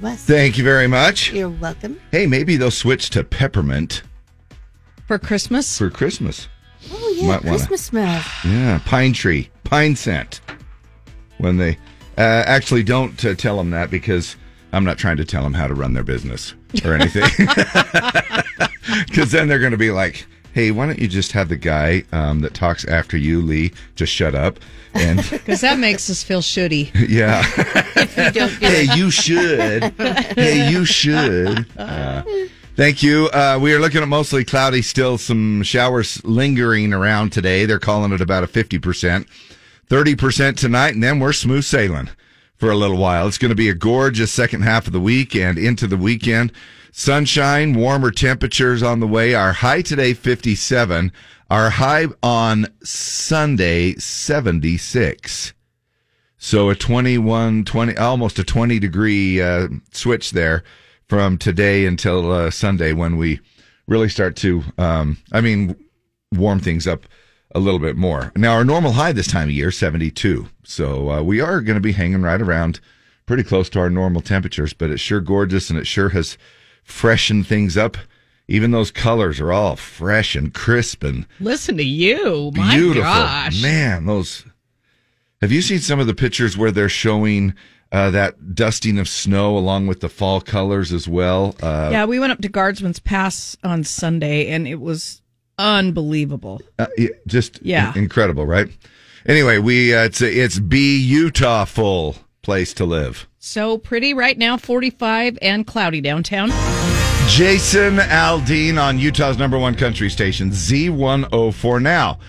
West. Thank you very much. You're welcome. Hey, maybe they'll switch to peppermint For Christmas? for Christmas. Oh yeah, Might wanna- Christmas smell. Yeah, pine tree, pine scent. When they uh, actually don't uh, tell them that because I'm not trying to tell them how to run their business or anything. Because then they're going to be like, "Hey, why don't you just have the guy um, that talks after you, Lee, just shut up?" And Because that makes us feel shitty. yeah, You don't do hey, you should. Hey, you should. Uh, thank you. Uh, we are looking at mostly cloudy still, some showers lingering around today. They're calling it about a 50%, 30% tonight, and then we're smooth sailing for a little while. It's going to be a gorgeous second half of the week and into the weekend. Sunshine, warmer temperatures on the way. Our high today, 57. Our high on Sunday, 76. So a 21, 20, almost a 20 degree uh, switch there from today until uh, Sunday when we really start to, um, I mean, warm things up a little bit more. Now, our normal high this time of year, 72. So uh, we are going to be hanging right around pretty close to our normal temperatures, but it's sure gorgeous and it sure has freshened things up. Even those colors are all fresh and crisp and Listen to you. My beautiful. gosh. Man, those. Have you seen some of the pictures where they're showing uh, that dusting of snow along with the fall colors as well? Uh, Yeah, we went up to Guardsman's Pass on Sunday and it was unbelievable. uh, just Yeah. in- incredible, right? Anyway, we uh, it's it's be Utah full place to live. So pretty right now, 45 and cloudy downtown. Jason Aldean on Utah's number one country station, Z104. Now,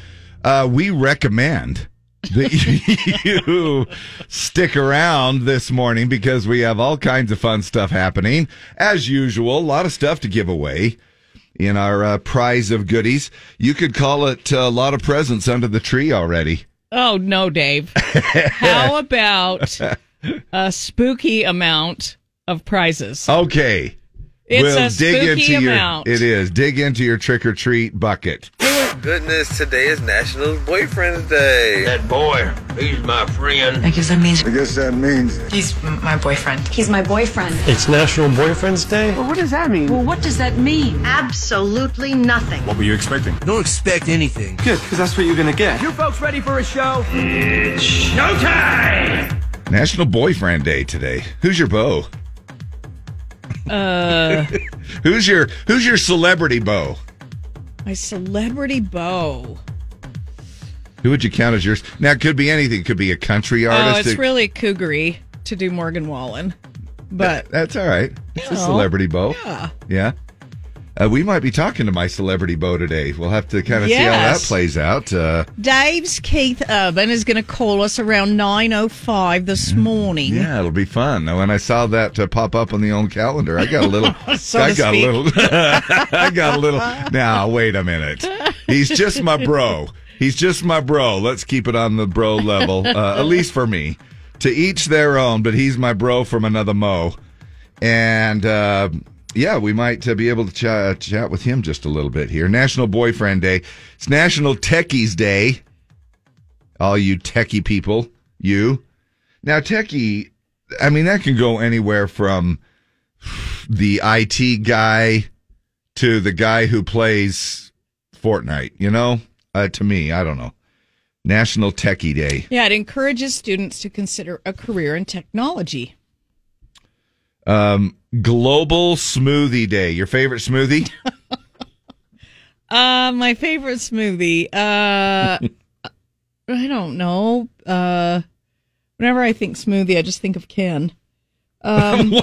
uh, we recommend that you stick around this morning because we have all kinds of fun stuff happening. As usual, a lot of stuff to give away in our uh, prize of goodies. You could call it uh, a lot of presents under the tree already. Oh, no, Dave. How about a spooky amount of prizes? Okay. It's we'll a dig spooky into amount. your it is dig into your trick or treat bucket. Oh, goodness, today is National Boyfriend's Day. That boy, he's my friend. I guess that means I guess that means he's my boyfriend. He's my boyfriend. It's National Boyfriend's Day? Well, what does that mean? Well, what does that mean? Absolutely nothing. What were you expecting? Don't expect anything. Good, because that's what you're gonna get. You folks ready for a show? It's showtime! National Boyfriend Day today. Who's your beau? Uh, Who's your Who's your celebrity beau? my celebrity beau. Who would you count as yours? Now it could be anything. It could be a country artist. Oh, it's It- really cougary to do Morgan Wallen. But that's all right. It's a know, celebrity beau. yeah. Yeah. Uh, we might be talking to my celebrity beau today. We'll have to kind of see how that plays out. Uh, Dave's Keith Urban is going to call us around 9.05 this morning. yeah, it'll be fun. Now, when I saw that uh, pop up on the old calendar, I got a little. So I got speak. a little. I got a little. Now, wait a minute. He's just my bro. He's just my bro. Let's keep it on the bro level, uh, at least for me. To each their own, but he's my bro from another mo. And uh, yeah, we might uh, be able to ch- chat with him just a little bit here. National Boyfriend Day. It's National Techies Day. All you techie people, you. Now, techie, I mean, that can go anywhere from the IT guy to the guy who plays Fortnite, you know? Uh, to me, I don't know. National Techie Day. Yeah, it encourages students to consider a career in technology. Um, Global Smoothie Day. Your favorite smoothie? Uh, my favorite smoothie. Uh, I don't know. Uh, whenever I think smoothie, I just think of Ken. Um,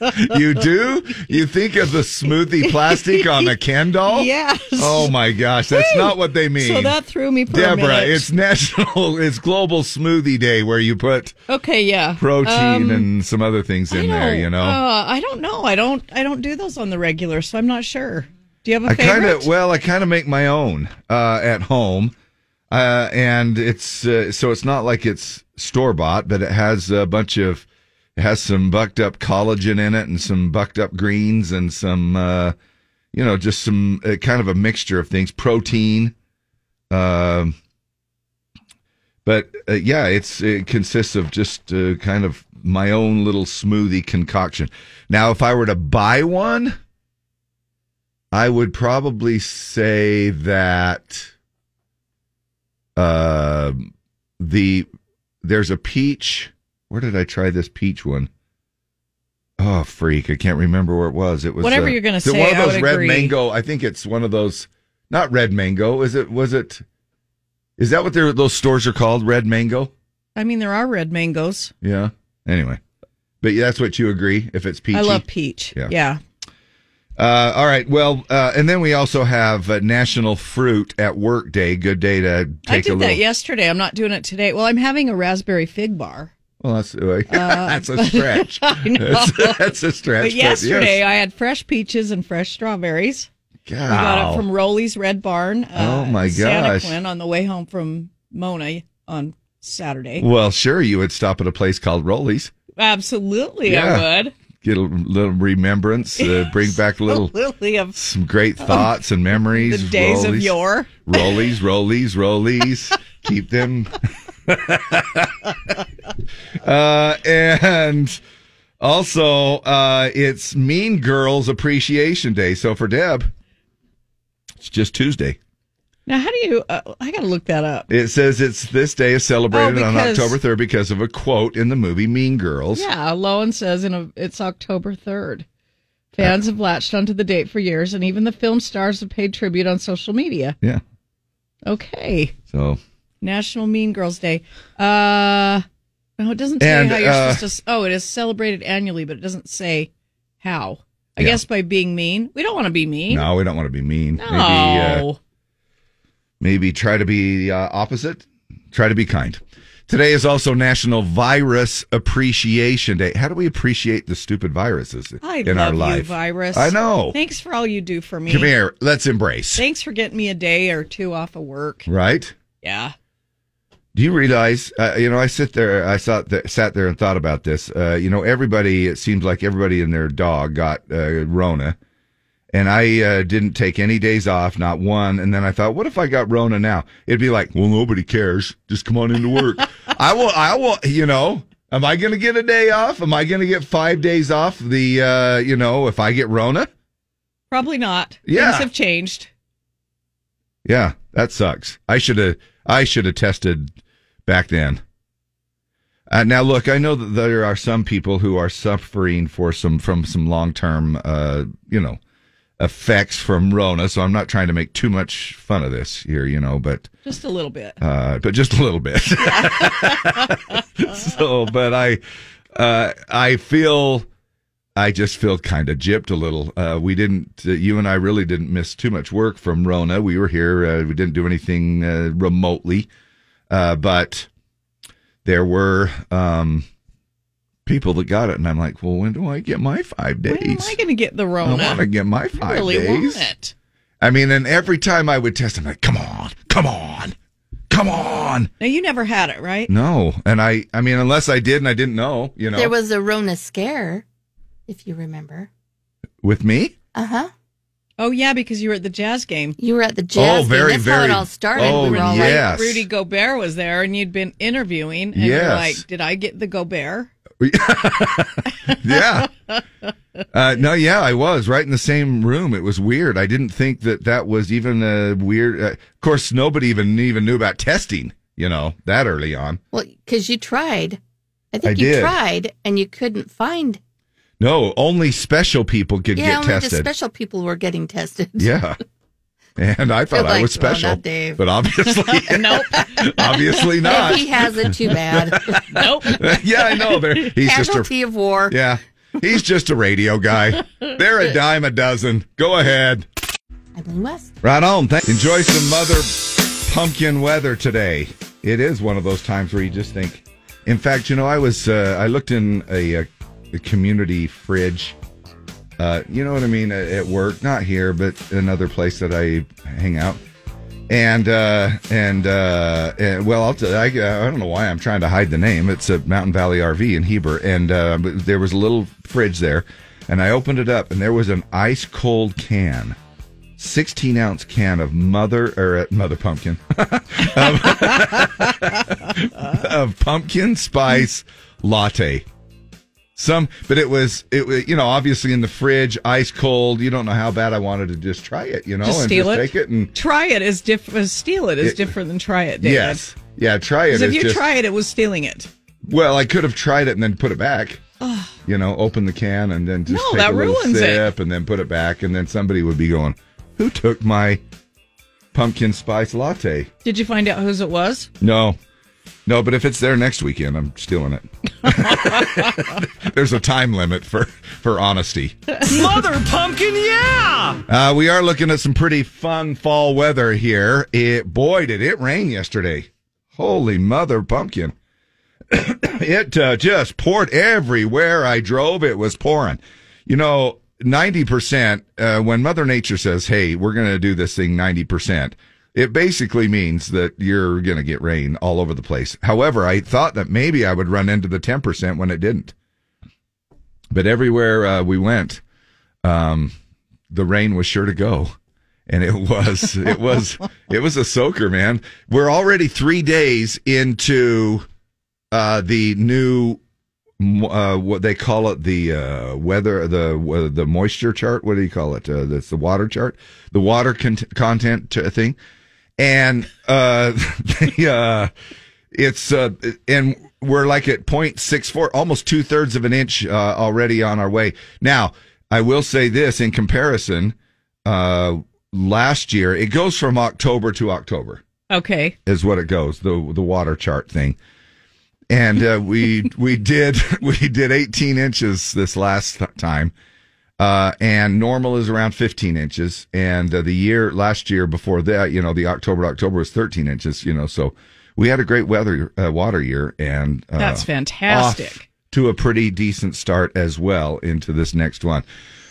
you do? You think of the smoothie plastic on a Ken doll? Yes. Oh my gosh, that's not what they mean. So that threw me for a Deborah, it's National, it's Global Smoothie Day where you put okay. Yeah, protein Um, and some other things in there, you know? Uh, I don't know. I don't. I don't do those on the regular, so I'm not sure. Do you have a I favorite? kind of well, I kind of make my own uh, at home, uh, and it's uh, so it's not like it's store bought, but it has a bunch of it has some bucked up collagen in it, and some bucked up greens, and some uh, you know just some uh, kind of a mixture of things, protein, um, But uh, yeah, it's it consists of just uh, kind of my own little smoothie concoction. Now, if I were to buy one, I would probably say that uh, the there's a peach. Where did I try this peach one? Oh, freak! I can't remember where it was. It was Whatever uh, you're is it say, One of I those red agree. mango. I think it's one of those. Not red mango. Is it? Was it? Is that what those stores are called? Red mango. I mean, there are red mangoes. Yeah. Anyway, but yeah, that's what you agree. If it's peach, I love peach. Yeah. Yeah. Uh, all right. Well, uh, and then we also have uh, National Fruit at Work Day. Good day to I take did a little. I did that yesterday. I'm not doing it today. Well, I'm having a raspberry fig bar. Well, that's uh, that's a stretch. I know. That's, that's a stretch. But yesterday yes. I had fresh peaches and fresh strawberries. God. We got it from Rowley's Red Barn. Uh, Oh, my in Santa gosh. Quinn on the way home from Mona on Saturday. Well, sure, you would stop at a place called Rowley's, Absolutely, Yeah. I would. get a little remembrance, uh, bring back a little of some great thoughts and memories. the days of Rowley's. yore. Rollies, rollies, rollies. Keep them. uh, and also, uh, it's Mean Girls Appreciation Day. So for Deb, it's just Tuesday. Now, how do you? Uh, I got to look that up. It says it's this day is celebrated Oh, on October 3rd because of a quote in the movie Mean Girls. Yeah, Lohan says in a, it's October 3rd. Fans have latched onto the date for years, and even the film stars have paid tribute on social media. Yeah. Okay. So National Mean Girls Day. Uh, no, it doesn't tell And, how you're uh, supposed to. Oh, it is celebrated annually, but it doesn't say how. I Yeah. guess by being mean. We don't want to be mean. no, we don't want to be mean. No. Maybe, uh, maybe try to be uh, opposite. Try to be kind. Today is also National Virus Appreciation Day. How do we appreciate the stupid viruses I in our life? you, virus. I know. Thanks for all you do for me. Come here. Let's embrace. Thanks for getting me a day or two off of work. Right? Yeah. Do you realize? Uh, you know, I sit there. I sat there, sat there and thought about this. Uh, you know, everybody. It seems like everybody and their dog got uh, Rona, and I uh, didn't take any days off, not one. And then I thought, what if I got Rona now? It'd be like, well, nobody cares. Just come on into work. I will. I will. You know. Am I going to get a day off? Am I going to get five days off? The uh, you know, if I get Rona, Probably not. Yeah. Things have changed. yeah, that sucks. I should have. I should have tested back then. Uh, now, look, I know that there are some people who are suffering for some from some long term, uh, you know, effects from Rona. So I'm not trying to make too much fun of this here, you know, but Just a little bit. uh, but just a little bit. so, but I, uh, I feel, I just feel kind of gypped a little. Uh, we didn't, uh, you and I really didn't miss too much work from Rona. We were here. Uh, we didn't do anything uh, remotely, uh, but there were um, people that got it, and I'm like, well, when do I get my five days? When am days? I going to get the Rona? I Rona? want to get my I five really days. want it. I mean, and every time I would test, I'm like, come on, come on, come on. Now, you never had it, right? No, and I, I mean, unless I did and I didn't know, you know, There was a Rona scare, if you remember. with me. Uh huh. Oh, yeah, because you were at the jazz game. You were at the jazz. Oh, very, game. That's how it all started. oh, we were all yes. Rudy Gobert was there, and you'd been interviewing, and you're Yes. like, "Did I get the Gobert?" yeah. Uh, no, yeah, I was right in the same room. It was weird. I didn't think that that was even a weird. Uh, of course, nobody even even knew about testing. You know that early on. well, because you tried. I think I you did. tried and you couldn't find. No, only special people could yeah, get only tested. the special people were getting tested. yeah. And I thought You're I like, was "Well, special, not Dave." but obviously, Nope. obviously not. If he has it, too bad. nope. yeah, I know. There, he's just a Casualty of war. yeah. He's just a radio guy. They're a dime a dozen. Go ahead. Eileen West. Right on. Thank- Enjoy some mother pumpkin weather today. It is one of those times where you just think. In fact, you know, I was uh, I looked in a, a, a community fridge. Uh, you know what I mean at at work, not here, but another place that I hang out. And uh, and uh, and well, I'll tell I, I don't know why I'm trying to hide the name. It's a Mountain Valley RV in Heber, and uh, there was a little fridge there, and I opened it up, and there was an ice cold can 16 ounce can of mother or uh, mother pumpkin of, of pumpkin spice latte. Some, but it was it was you know obviously in the fridge, ice cold. You don't know how bad I wanted to just try it, you know, Just and steal just it? take it and Try it it is different. Uh, steal it is It- different than try it. Dad. yes, yeah, try it. If you just- try it, it was stealing it. Well, I could have tried it and then put it back. You know, open the can and then just No, take that a little ruins it. sip and then put it back, and then somebody would be going, "Who took my pumpkin spice latte?" Did you find out whose it was? No, no, but if it's there next weekend, I'm stealing it. There's a time limit for for honesty. Mother Pumpkin, yeah! Uh, we are looking at some pretty fun fall weather here. It boy, did it rain yesterday! Holy mother pumpkin! it uh, just poured everywhere I drove. It was pouring. You know, ninety percent. Uh, when Mother Nature says, "Hey, we're going to do this thing ninety percent," it basically means that you're going to get rain all over the place. However, I thought that maybe I would run into the ten percent when it didn't. But everywhere uh, we went, um, the rain was sure to go. And it was, it was, it was a soaker, man. We're already three days into, uh, the new, uh, what they call it, the, uh, weather, the, uh, the moisture chart. What do you call it? Uh, that's the water chart, the water con- content t- thing. And, uh, the, uh, it's, uh, and we're like at 0.64, almost two thirds of an inch, uh, already on our way. Now, I will say this in comparison, uh, last year, it goes from October to October Okay. is what it goes the the water chart thing and uh, we we did we did 18 inches this last time uh, and normal is around 15 inches and uh, the year last year before that you know the october to october was 13 inches you know so we had a great weather uh, water year and uh, That's fantastic. to a pretty decent start as well into this next one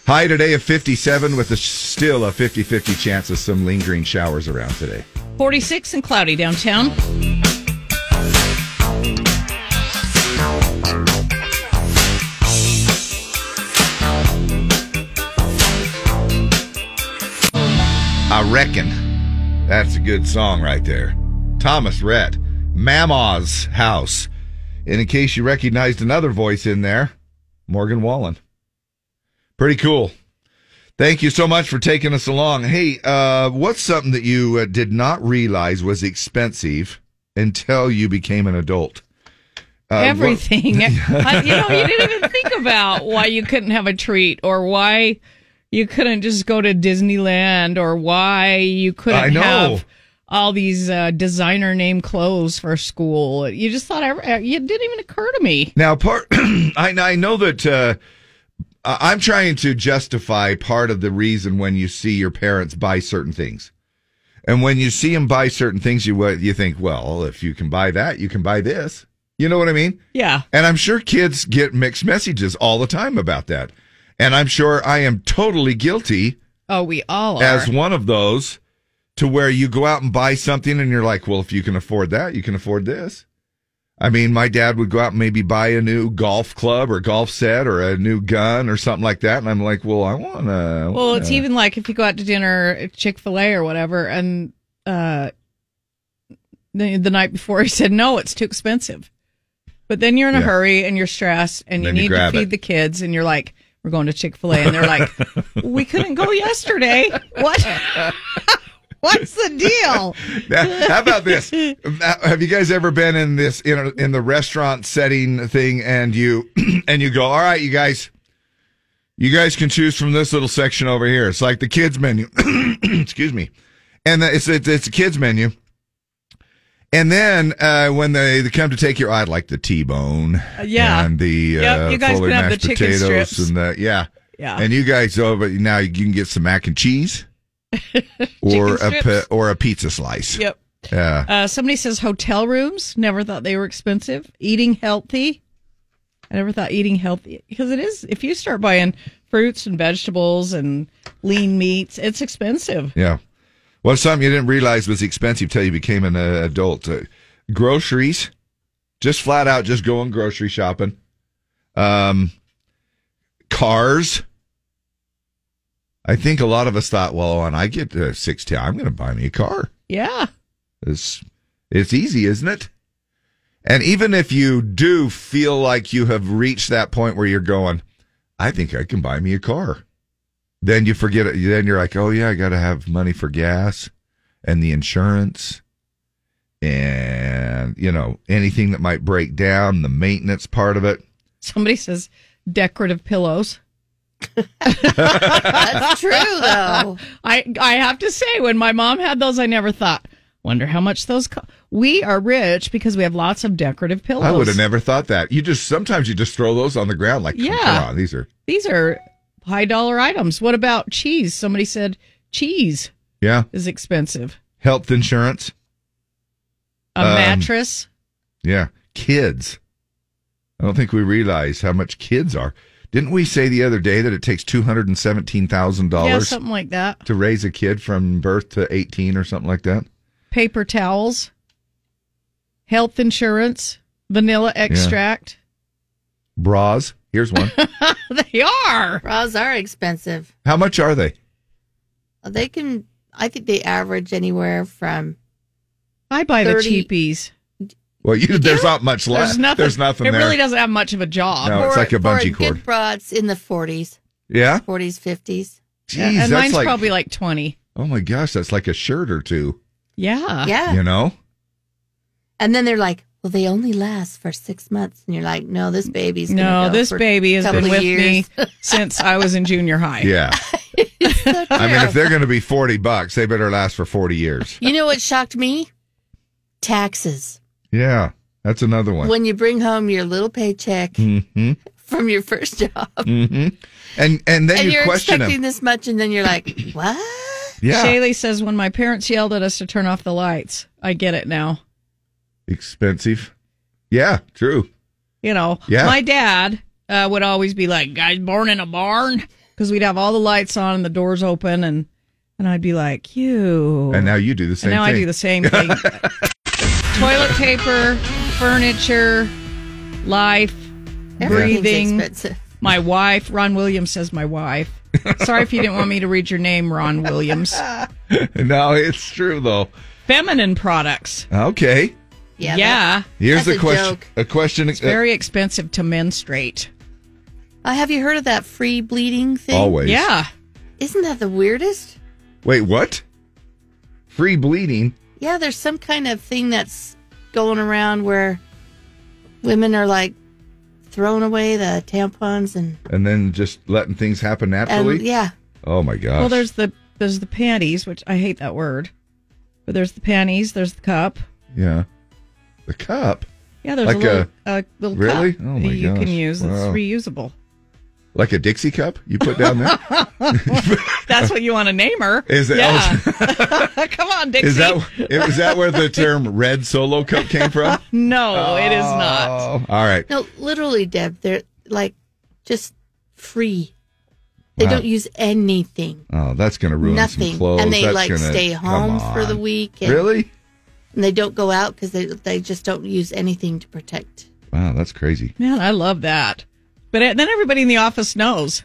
high today of 57 with a, still a 50-50 chance of some lingering showers around today 46 and cloudy downtown. I reckon that's a good song right there. Thomas Rhett, Mama's House. And in case you recognized another voice in there, Morgan Wallen. Pretty cool. Thank you so much for taking us along. Hey, uh, what's something that you uh, did not realize was expensive until you became an adult? Uh, what- Everything. I- you know, you didn't even think about why you couldn't have a treat or why you couldn't just go to Disneyland or why you couldn't I have all these uh, designer name clothes for school. You just thought, ever, it didn't even occur to me. Now, part I, I know that uh, I- I'm trying to justify part of the reason when you see your parents buy certain things, and when you see them buy certain things, you you think, well, if you can buy that, you can buy this. You know what I mean? Yeah. And I'm sure kids get mixed messages all the time about that, and I'm sure I am totally guilty Oh, we all are. as one of those to where you go out and buy something and you're like, well, if you can afford that, you can afford this. I mean, my dad would go out and maybe buy a new golf club or golf set or a new gun or something like that. And I'm like, well, I want to. Well, it's even like if you go out to dinner at Chick fil A or whatever, and uh, the, the night before he said, no, it's too expensive. But then you're in a Yeah. hurry and you're stressed and you Then you need to feed it. the kids, and you're like, we're going to Chick fil A. And they're like, we couldn't go yesterday. What? What's the deal? Now, how about this? Have you guys ever been in this in, a, in the restaurant setting thing and you and you go, all right, you guys, you guys can choose from this little section over here. It's like the kids menu. Excuse me, and it's it's, it's a kids menu. And then uh, when they, they come to take your, I'd like the T-bone, yeah. and the Yep, uh, you guys fully can have the mashed chicken potatoes, strips. and the yeah, Yeah. and you guys over now you can get some mac and cheese, or a pi- or a pizza slice. Yep. Yeah. Uh, somebody says hotel rooms. Never thought they were expensive. Eating healthy. I never thought eating healthy because it is. If you start buying fruits and vegetables and lean meats, it's expensive. Yeah. Well, something you didn't realize was expensive till you became an uh, adult. Uh, groceries, just flat out, just going grocery shopping. Um, cars. I think a lot of us thought, well, when I get to 60, I'm going to buy me a car. Yeah. It's it's easy, isn't it? And even if you do feel like you have reached that point where you're going, I think I can buy me a car. Then you forget it. Then you're like, oh yeah, I got to have money for gas and the insurance and you know anything that might break down, the maintenance part of it. Somebody says decorative pillows. That's true, though. I I have to say, when my mom had those, I never thought. Wonder how much those. Co-. We are rich because we have lots of decorative pillows. I would have never thought that. You just sometimes you just throw those on the ground like, Yeah. come on, these are These are high dollar items. What about cheese? Somebody said cheese yeah, is expensive. health insurance. A Um, mattress. Yeah, kids. I don't think we realize how much kids are. Didn't we say the other day that it takes two hundred and seventeen thousand Yeah, dollars something like that. to raise a kid from birth to eighteen or something like that? Paper towels. Health insurance. Vanilla extract. Bras. Here's one. they are. Bras are expensive. how much are they? Uh, they can, I think they average anywhere from, I buy 30 the cheapies. Well, you, there's not much left. There's nothing. There's nothing It there. really doesn't have much of a job. No, it's like a for bungee good cord. bra, it's in the 40s, Yeah. 40s, 50s. Jeez, and that's mine's like probably like twenty. oh my gosh, that's like a shirt or two. Yeah. Yeah. You know. And then they're like, well, they only last for six months. And you're like, no, this baby's No, go this for baby has been with years. me since I was in junior high. Yeah. I mean, if they're going to be forty bucks, they better last for forty years. You know what shocked me? Taxes. Yeah, that's another one. When you bring home your little paycheck hmm from your first job, hmm And and then and you you're question expecting them. this much, and then you're like, what? Yeah, Shaylee says when my parents yelled at us to turn off the lights, I get it now. Expensive. Yeah, true. You know, Yeah. my dad uh, would always be like, "Guys born in a barn," because we'd have all the lights on and the doors open, and and I'd be like, "You." And now you do the same And now thing. I do the same thing. Toilet paper, furniture, life, Everything's breathing. expensive. My wife, Ron Williams says my wife. Sorry if you didn't want me to read your name, Ron Williams. no, it's true though. Feminine products. Okay, Yeah. Yeah. here's That's a a question. joke. A question. It's very expensive to menstruate. uh, have you heard of that free bleeding thing? always. Yeah. Isn't that the weirdest? Wait, what? Free bleeding. Yeah, there's some kind of thing that's going around where women are like throwing away the tampons and, and then just letting things happen naturally. and yeah. Oh my gosh. Well, there's the there's the panties, which I hate that word. But there's the panties, there's the cup. yeah. The cup, Yeah, there's Like a little, a, little really? cup Oh my you gosh. can use. It's Wow. reusable. like a Dixie cup, you put down there. That's what you want to name her. Is it? Yeah. Oh. Come on, Dixie. Is that that where the term "red solo cup" came from? No, it is oh, not. Oh, all right. No, literally, Deb, they're like just free. They Wow. don't use anything, Oh, that's going to ruin nothing, some clothes. and they That's like gonna- stay home for the week. And, Really? And they don't go out because they they just don't use anything to protect. Wow, that's crazy. Man, I love that. But then everybody in the office knows.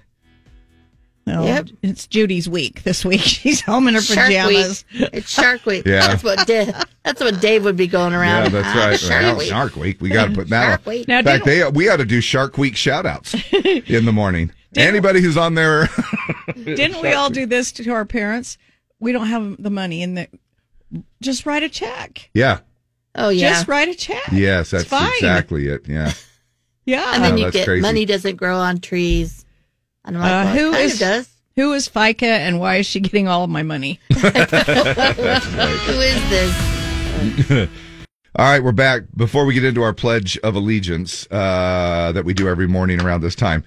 No, Yep. it's Judy's week this week. She's home in her Shark pajamas. Week. It's Shark Week. Yeah. That's what Dave, that's what Dave would be going around. Yeah, that's right. Shark Well, Week. Shark Week. We got to put that Shark on. Week. Now, In fact, they we ought to do Shark Week shout outs in the morning. Anybody who's on there. didn't we all do this to our parents? We don't have the money in the. Just write a check. Yeah. Oh yeah. Just write a check. Yes, that's It's fine. exactly it. Yeah. Yeah. and then Oh, you get crazy. money doesn't grow on trees. And I'm like, Uh, well, who it kind is- of does. Who is FICA and why is she getting all of my money? Who is this? All right, we're back. Before we get into our Pledge of Allegiance uh, that we do every morning around this time,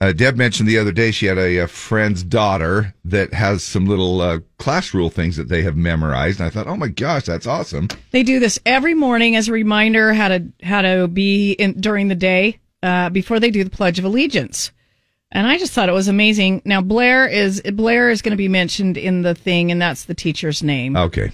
uh, Deb mentioned the other day she had a, a friend's daughter that has some little uh, class rule things that they have memorized. And I thought, oh my gosh, that's awesome. They do this every morning as a reminder how to how to be in during the day uh, before they do the Pledge of Allegiance. And I just thought it was amazing. Now Blair is Blair is going to be mentioned in the thing, and that's the teacher's name. Okay.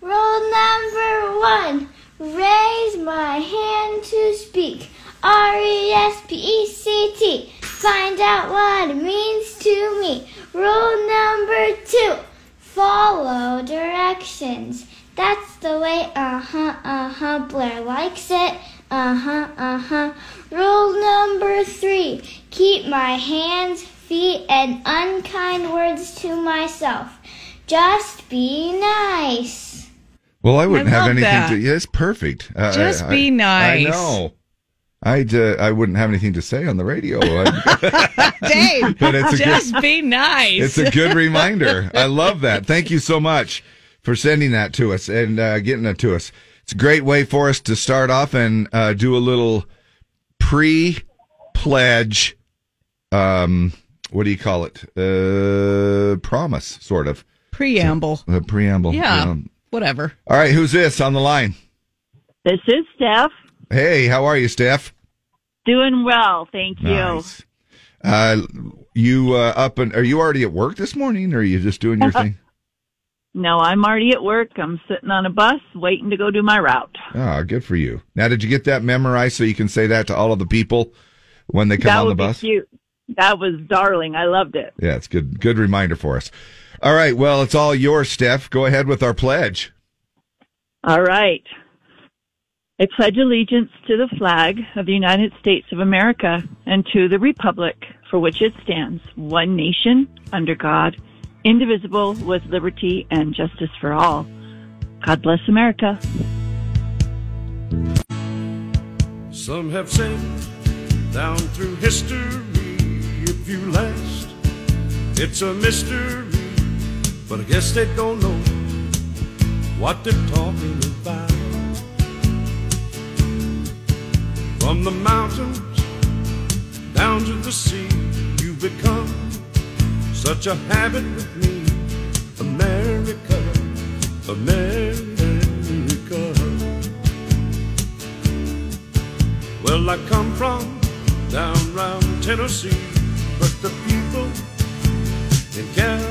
Rule number one raise my hand to speak. R E S P E C T. Find out what it means to me. Rule number two follow directions. That's the way, uh huh, uh huh, Blair likes it. Uh huh, uh huh. Rule number three keep my hands, feet, and unkind words to myself. Just be nice. Well, I wouldn't I have anything that. to. Yeah, it's perfect. Uh, Just I- be I- nice. I know. I'd, uh, I wouldn't have anything to say on the radio. Dave, But it's a good- just be nice. it's a good reminder. I love that. Thank you so much for sending that to us and uh, getting it to us. It's a great way for us to start off and uh, do a little pre-pledge. Um, what do you call it? Uh, promise, sort of. preamble. A preamble. Yeah, Um, whatever. all right, who's this on the line? This is Steph. Hey, how are you, Steph? Doing well, thank you. Nice. Uh, you uh, up and are you already at work this morning, or are you just doing your thing? No, I'm already at work. I'm sitting on a bus waiting to go do my route. Ah, good for you. Now, did you get that memorized so you can say that to all of the people when they come that on the bus? cute. That was darling. I loved it. Yeah, it's good. Good reminder for us. All right. Well, it's all yours, Steph. Go ahead with our pledge. All right. I pledge allegiance to the flag of the United States of America and to the republic for which it stands, one nation, under God, indivisible, with liberty and justice for all. God bless America. Some have said down through history, if you last, it's a mystery. But I guess they don't know what they're talking about. From the mountains down to the sea, you've become such a habit with me. America, America. Well, I come from down round Tennessee, but the people in California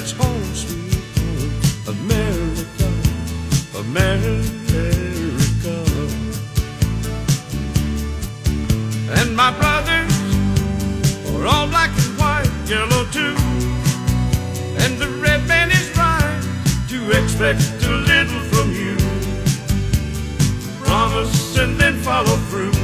it's home, sweet home. America, America. And my brothers are all black and white, yellow too. And the red man is right to expect a little from you. Promise and then follow through,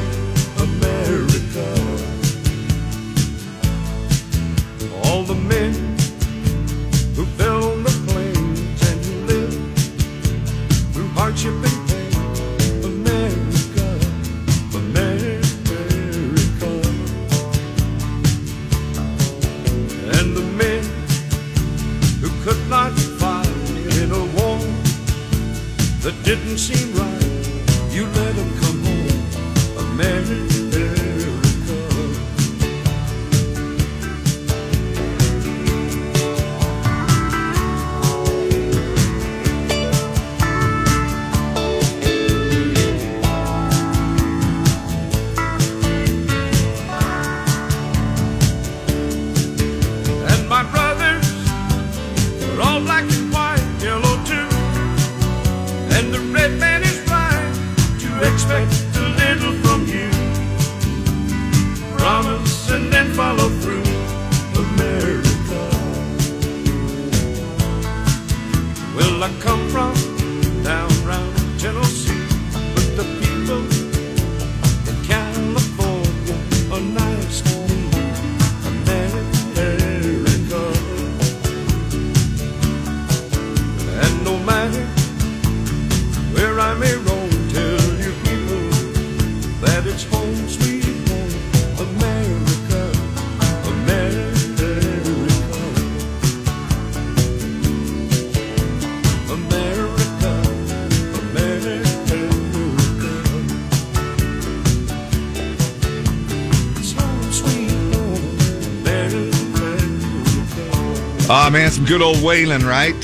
Ah, man, some good old Waylon, right?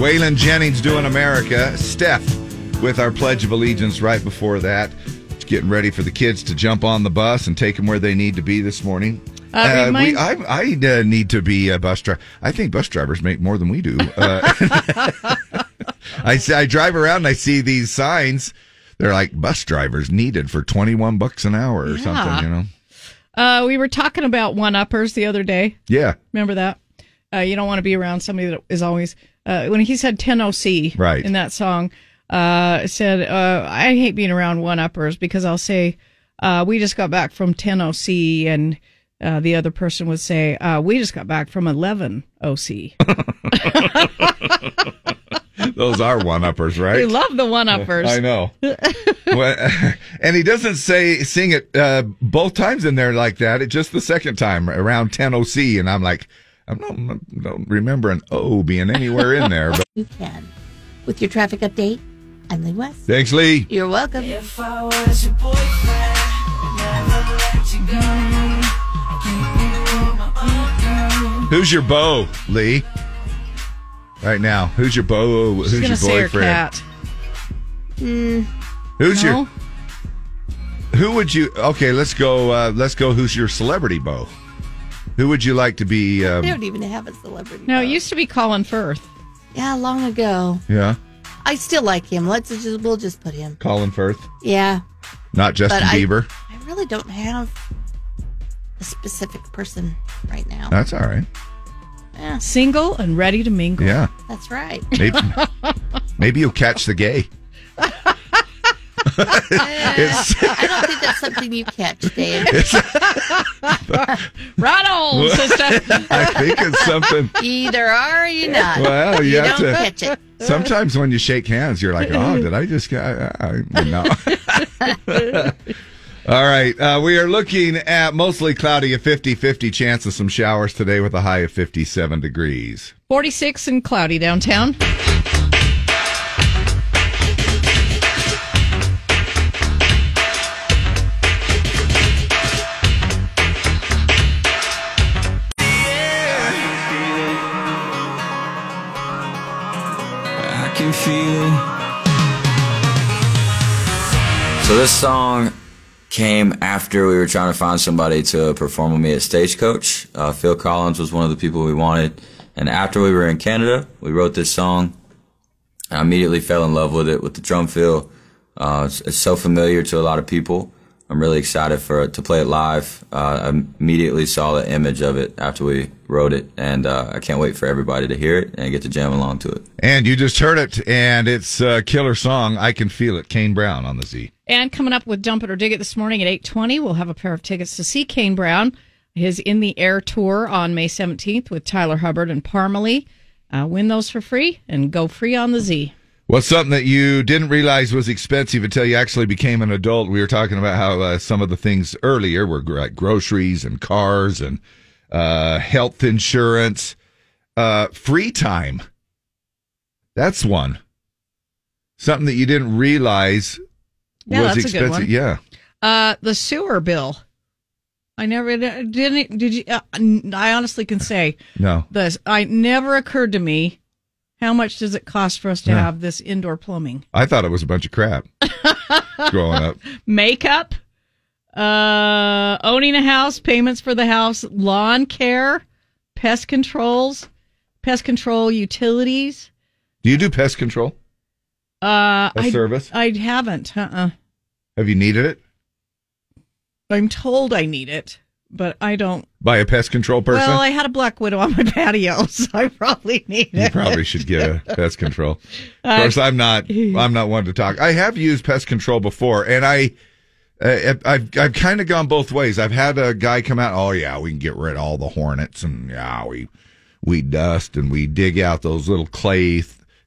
Waylon Jennings doing America. Steph with our Pledge of Allegiance right before that. Getting ready for the kids to jump on the bus and take them where they need to be this morning. Uh, Uh, we, I, I uh, need to be a bus driver. I think bus drivers make more than we do. Uh, I I drive around and I see these signs. They're like bus drivers needed for twenty one bucks an hour or Yeah. something. You know? Uh, we were talking about one uppers the other day. Yeah. Remember that? Uh, you don't want to be around somebody that is always uh, when he said 10 OC Right. in that song. Uh, said uh, I hate being around one uppers because I'll say uh, we just got back from 10 OC and uh, the other person would say uh, we just got back from 11 OC. Those are one uppers, right? We love the one uppers. I know. Well, and he doesn't say sing it uh, both times in there like that. It's just the second time around 10 OC, and I'm like, I don't, don't remember an O being anywhere in there. But You can. With your traffic update, I'm Lee West. thanks, Lee. You're welcome. If I was your boyfriend, never let you go. Keep you on my own. Who's your beau, Lee? Right now, who's your beau? Who's She's your gonna say her boyfriend? cat. Who's No? your? Who would you? Okay, let's go. Uh, let's go. Who's your celebrity beau? Who would you like to be? Um, They don't even have a celebrity. No, it used to be Colin Firth. Yeah, long ago. yeah, I still like him. Let's just we'll just put him. Colin Firth, Yeah, not Justin But I- Bieber. I really don't have a specific person right now. That's all right. Yeah, Single and ready to mingle. Yeah, that's right. maybe maybe you'll catch the gay. It's- I don't think that's something you catch, Dave. Right on, sister. I think it's something. Either are or you not. Well, you, you have don't to. catch it. Sometimes when you shake hands, you're like, "Oh, did I just?" I, I, no. All right, uh, we are looking at mostly cloudy, a 50-50 chance of some showers today, with a high of fifty-seven degrees. 46 and cloudy downtown. Feel. So this song came after we were trying to find somebody to perform with me at Stagecoach. Uh, Phil Collins was one of the people we wanted, and after we were in Canada, we wrote this song. I immediately fell in love with it, with the drum feel. Uh, it's, it's so familiar to a lot of people. I'm really excited for it to play it live. Uh, I immediately saw the image of it after we wrote it, and uh, I can't wait for everybody to hear it and get to jam along to it. And you just heard it, and it's a killer song. I can feel it. Kane Brown on the Z. And coming up with Dump It or Dig It this morning at 820, we'll have a pair of tickets to see Kane Brown, his In the Air tour on May 17th with Tyler Hubbard and Parmalee. Uh, win those for free and go free on the Z. What's something that you didn't realize was expensive until you actually became an adult? We were talking about how uh, some of the things earlier were like groceries and cars and uh, health insurance, uh, free time. That's one. Something that you didn't realize Yeah, was that's a good expensive. Yeah. Uh, the sewer bill. I never didn't. Did you? Uh, I honestly can say No. this. I never occurred to me. How much does it cost for us to Yeah. have this indoor plumbing? I thought it was a bunch of crap growing up. Makeup, uh, owning a house, payments for the house, lawn care, pest controls, pest control utilities. Do you do pest control? Uh, A I, service? I haven't. Uh-uh. Have you needed it I'm told I need it, but I don't. by a pest control person? Well, I had a black widow on my patio, so I probably need You it. probably should get a pest control. Of Uh, course, I'm not. I'm not one to talk. I have used pest control before, and I, uh, I've I've kind of gone both ways. I've had a guy come out. Oh yeah, we can get rid of all the hornets, and yeah, we we dust and we dig out those little clay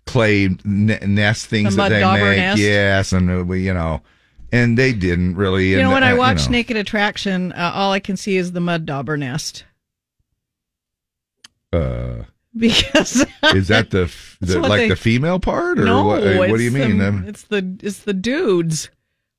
clay n- nest things The that they make. nest? Yes, and uh, we you know, and they didn't really. You know, when I uh, watch know. Naked Attraction, uh, all I can see is the mud dauber nest Uh, because is that the, the like they- the female part, or no, what? uh, What do you mean? the- Um, it's the it's the dudes.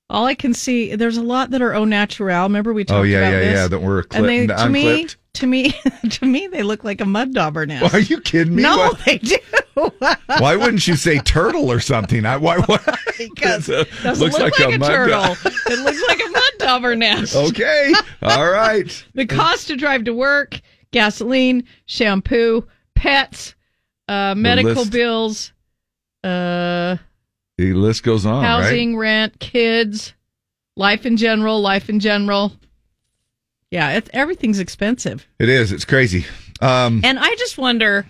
All I can see, there's a lot that are au natural. Remember we talked about that? oh yeah, about yeah, this? yeah. That were and they, clipped, to me, unclipped. To me, to me, they look like a mud dauber nest. Well, are you kidding me? No, Why, they do. why wouldn't you say turtle or something? I, why, why? because it a- looks look like like, a a, mud turtle. it looks like a mud dauber nest. Okay. All right. The cost to drive to work, gasoline, shampoo, pets, uh, medical bills, uh, The list goes on, right? housing, rent, kids, life in general, life in general. Yeah, everything's expensive. It is. It's crazy. Um, And I just wonder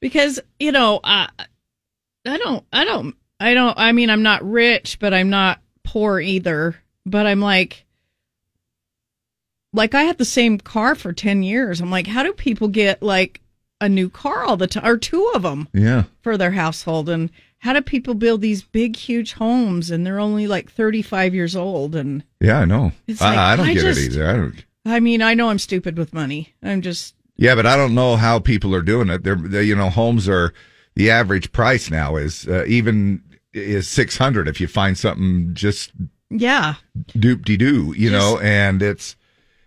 because, you know, uh, I don't, I don't, I don't, I mean, I'm not rich, but I'm not poor either. But I'm like, like I had the same car for 10 years. I'm like, how do people get like a new car all the time or two of them yeah. for their household? And how do people build these big, huge homes and they're only like 35 years old? And Yeah, I know. It's like, I, I don't I get just- it either. I don't. I mean, I know I'm stupid with money. I'm just, Yeah, but I don't know how people are doing it. They're, they you know, homes are the average price now is uh, even is six hundred if you find something just yeah. doop de doo, you know, and it's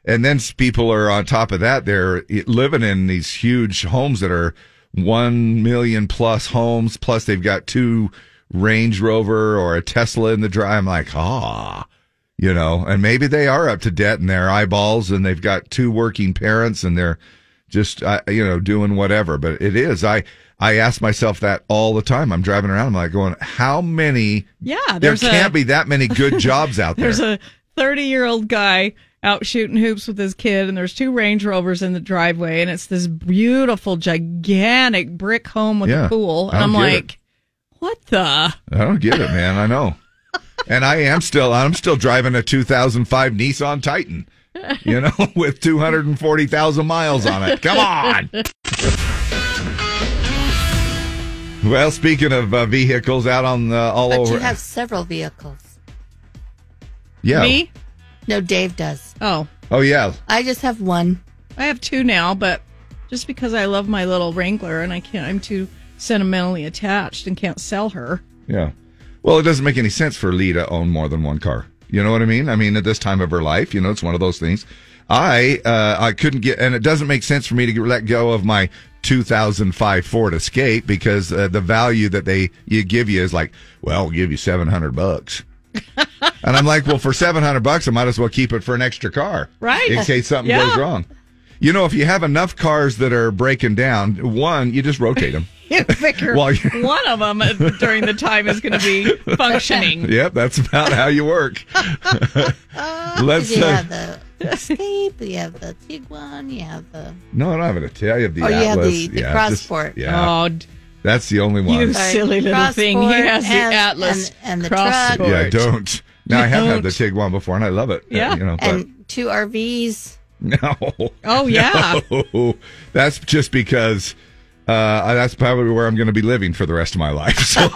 and then people are on top of that. They're living in these huge homes that are one million plus homes. Plus, they've got two Range Rover or a Tesla in the drive. I'm like, ah, you know, and maybe they are up to debt in their eyeballs, and they've got two working parents, and they're just uh, you know doing whatever. But it is I. I ask myself that all the time. I'm driving around. I'm like going, how many? Yeah. There can't a, be that many good jobs out there. There's a 30 year old guy out shooting hoops with his kid, and there's two Range Rovers in the driveway, and it's this beautiful, gigantic brick home with Yeah, a pool. And I'm don't it. like, what the? I don't get it, man. I know. And I am still I'm still driving a 2005 Nissan Titan. You know, with 240,000 miles on it. Come on. Well, speaking of uh, vehicles out on the, all But over. you have several vehicles. yeah. Me? No, Dave does. Oh, Oh yeah. I just have one. I have two now, but just because I love my little Wrangler and I can't, I'm too sentimentally attached and can't sell her. Yeah. Well, it doesn't make any sense for Lee to own more than one car. You know what I mean? I mean, at this time of her life, you know, it's one of those things. I uh, I couldn't get, and it doesn't make sense for me to let go of my 2005 Ford Escape because uh, the value that they you give you is like, well, we'll give you 700 bucks. and I'm like, well, for 700 bucks, I might as well keep it for an extra car, Right. In case something Yeah. goes wrong. You know, if you have enough cars that are breaking down, one, you just rotate them. You figure While one of them during the time is going to be functioning. Yep, that's about how you work. Let's. you Uh, have the Escape, you have the Tiguan, you have the. no, I don't have it. I have the Oh, you have the- the yeah, just- Cross Sport. yeah, Oh, that's the only one. you silly little thing. He has the and- Atlas and- and the Cross Sport. truck. yeah, I don't. No, I have had the Tiguan before, and I love it. Uh, Yeah. you know, but And two RVs. no. Oh, yeah. No. that's just because. Uh, that's probably where I'm going to be living for the rest of my life. So.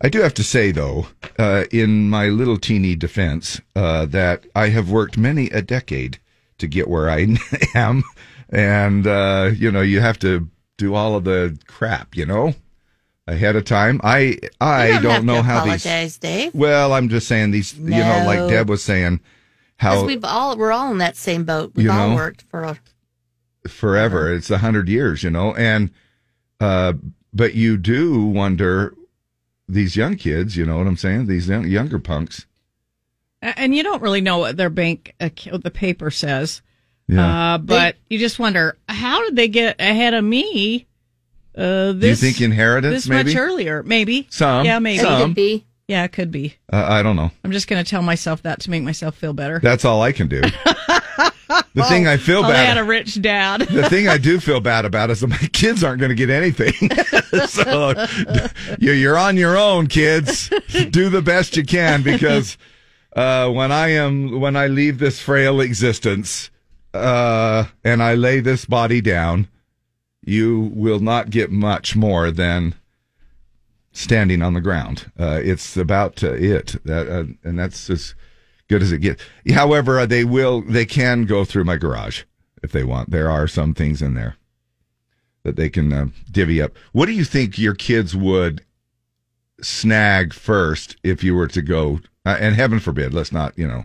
I do have to say, though, uh, in my little teeny defense, uh, that I have worked many a decade to get where I am. And, uh, you know, you have to do all of the crap, you know, ahead of time. I, I don't, don't, know how these. Dave. Well, I'm just saying these, you know, like Deb was saying, how we've all we're all in that same boat. We've all know? worked for a forever. It's a hundred years, you know, and uh, but you do wonder these young kids. You know what I'm saying? These young, younger punks. And you don't really know what their bank, ac- what the paper says. Yeah. Uh, but you just wonder, how did they get ahead of me? Uh, do you this, think inheritance? this maybe much earlier? Maybe. some. Yeah, maybe. some. could be. Yeah, it could be. Uh, I don't know. I'm just going to tell myself that to make myself feel better. That's all I can do. the thing I feel oh, they had bad. a rich dad. the thing I do feel bad about is that my kids aren't going to get anything. so you- you're on your own, kids. Do the best you can because uh, when I am when I leave this frail existence uh, and I lay this body down, you will not get much more than standing on the ground. Uh, it's about uh, it, that, uh, and that's as good as it gets. However, uh, they will, they can go through my garage if they want. There are some things in there that they can uh, divvy up. What do you think your kids would snag first if you were to go? Uh, and heaven forbid, let's not, you know,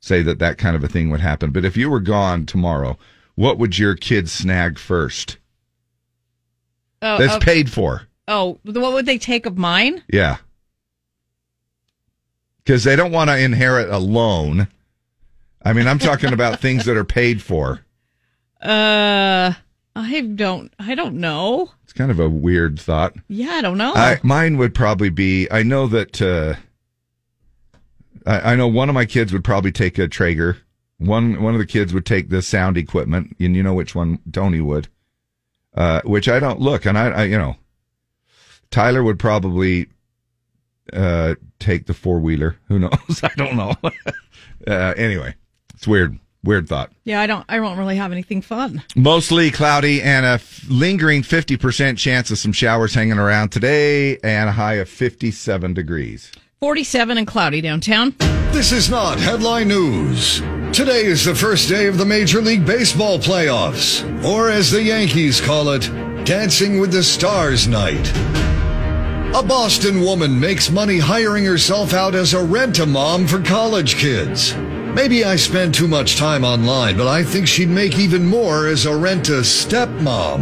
say that that kind of a thing would happen. But if you were gone tomorrow, what would your kids snag first? Oh, That's oh, paid for. oh, what would they take of mine? Yeah. Because they don't want to inherit a loan. I mean, I'm talking about things that are paid for. Uh, I don't. I don't know. It's kind of a weird thought. Yeah, I don't know. I, mine would probably be. I know that. Uh, I, I know one of my kids would probably take a Traeger. One one of the kids would take the sound equipment, and you know which one Tony would. Uh, which I don't look, and I, I you know, Tyler would probably uh, take the four wheeler. Who knows? I don't know. uh, anyway, it's weird. Weird thought. yeah, I don't. I don't really have anything fun. Mostly cloudy and a f- lingering 50% chance of some showers hanging around today and a high of 57 degrees. Forty-seven and cloudy downtown. This is not headline news. Today is the first day of the Major League Baseball playoffs, or as the Yankees call it, Dancing with the Stars night. A Boston woman makes money hiring herself out as a rent-a-mom for college kids. Maybe I spend too much time online, but I think she'd make even more as a rent-a-stepmom.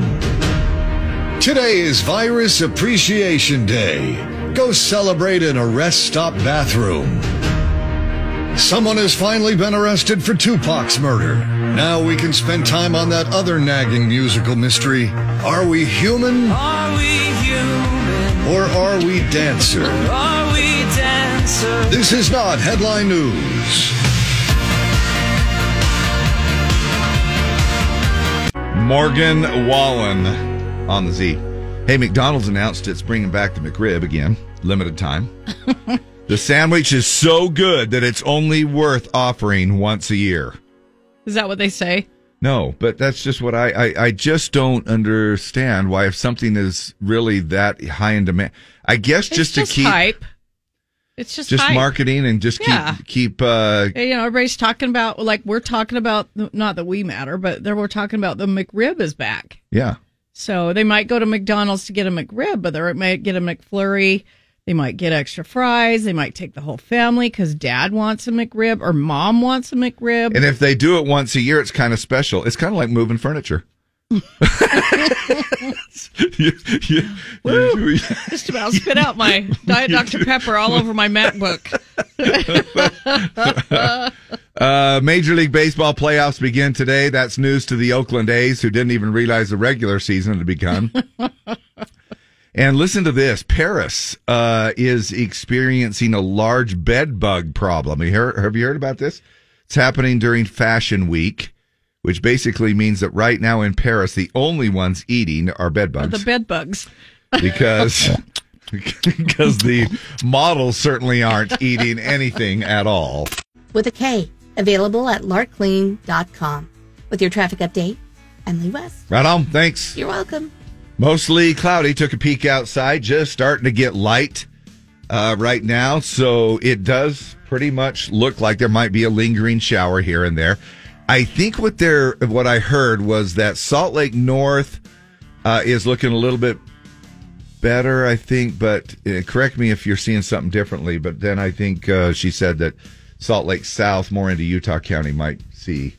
Today is Virus Appreciation Day. Go celebrate in a rest stop bathroom. Someone has finally been arrested for Tupac's murder. Now we can spend time on that other nagging musical mystery. Are we human? Are we human? Or are we dancer? Are we dancer? This is not headline news. Morgan Wallen on the Z. Hey, McDonald's announced it's bringing back the McRib again, limited time. the sandwich is so good that it's only worth offering once a year. Is that what they say? No, but that's just what I, I, I just don't understand why if something is really that high in demand, I guess It's just to keep hype. It's just just hype. marketing and just Yeah. keep keep uh You know, everybody's talking about like we're talking about not that we matter, but they we're talking about the McRib is back. yeah. So they might go to McDonald's to get a McRib, but they might get a McFlurry. They might get extra fries. They might take the whole family because dad wants a McRib or mom wants a McRib. And if they do it once a year, it's kind of special. It's kind of like moving furniture. You- you- you- Just about spit out my Diet Dr. Pepper all over my MacBook. Uh, Major League Baseball playoffs begin today. That's news to the Oakland A's, who didn't even realize the regular season had begun. and listen to this: Paris uh, is experiencing a large bed bug problem. Have you, heard, have you heard about this? It's happening during Fashion Week, which basically means that right now in Paris, the only ones eating are bed bugs the bed bugs. because because the models certainly aren't eating anything at all. With a K. Available at larkclean.com. With your traffic update, Emily West. Right on. Thanks. You're welcome. Mostly cloudy. Took a peek outside. Just starting to get light uh, right now. So it does pretty much look like there might be a lingering shower here and there. I think what they're, what I heard was that Salt Lake North uh, is looking a little bit better, I think, but uh, correct me if you're seeing something differently. But then I think uh, she said that Salt Lake South, more into Utah County, might see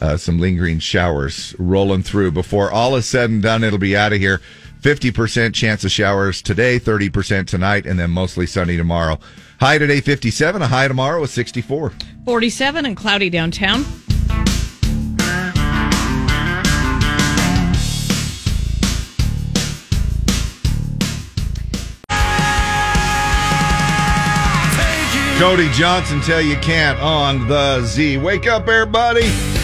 uh, some lingering showers rolling through. Before all is said and done, it'll be out of here. 50% chance of showers today, 30% tonight, and then mostly sunny tomorrow. High today, 57. A high tomorrow is 64. 47 and cloudy downtown. Cody Johnson 'Til You Can't on the Z. Wake up, everybody.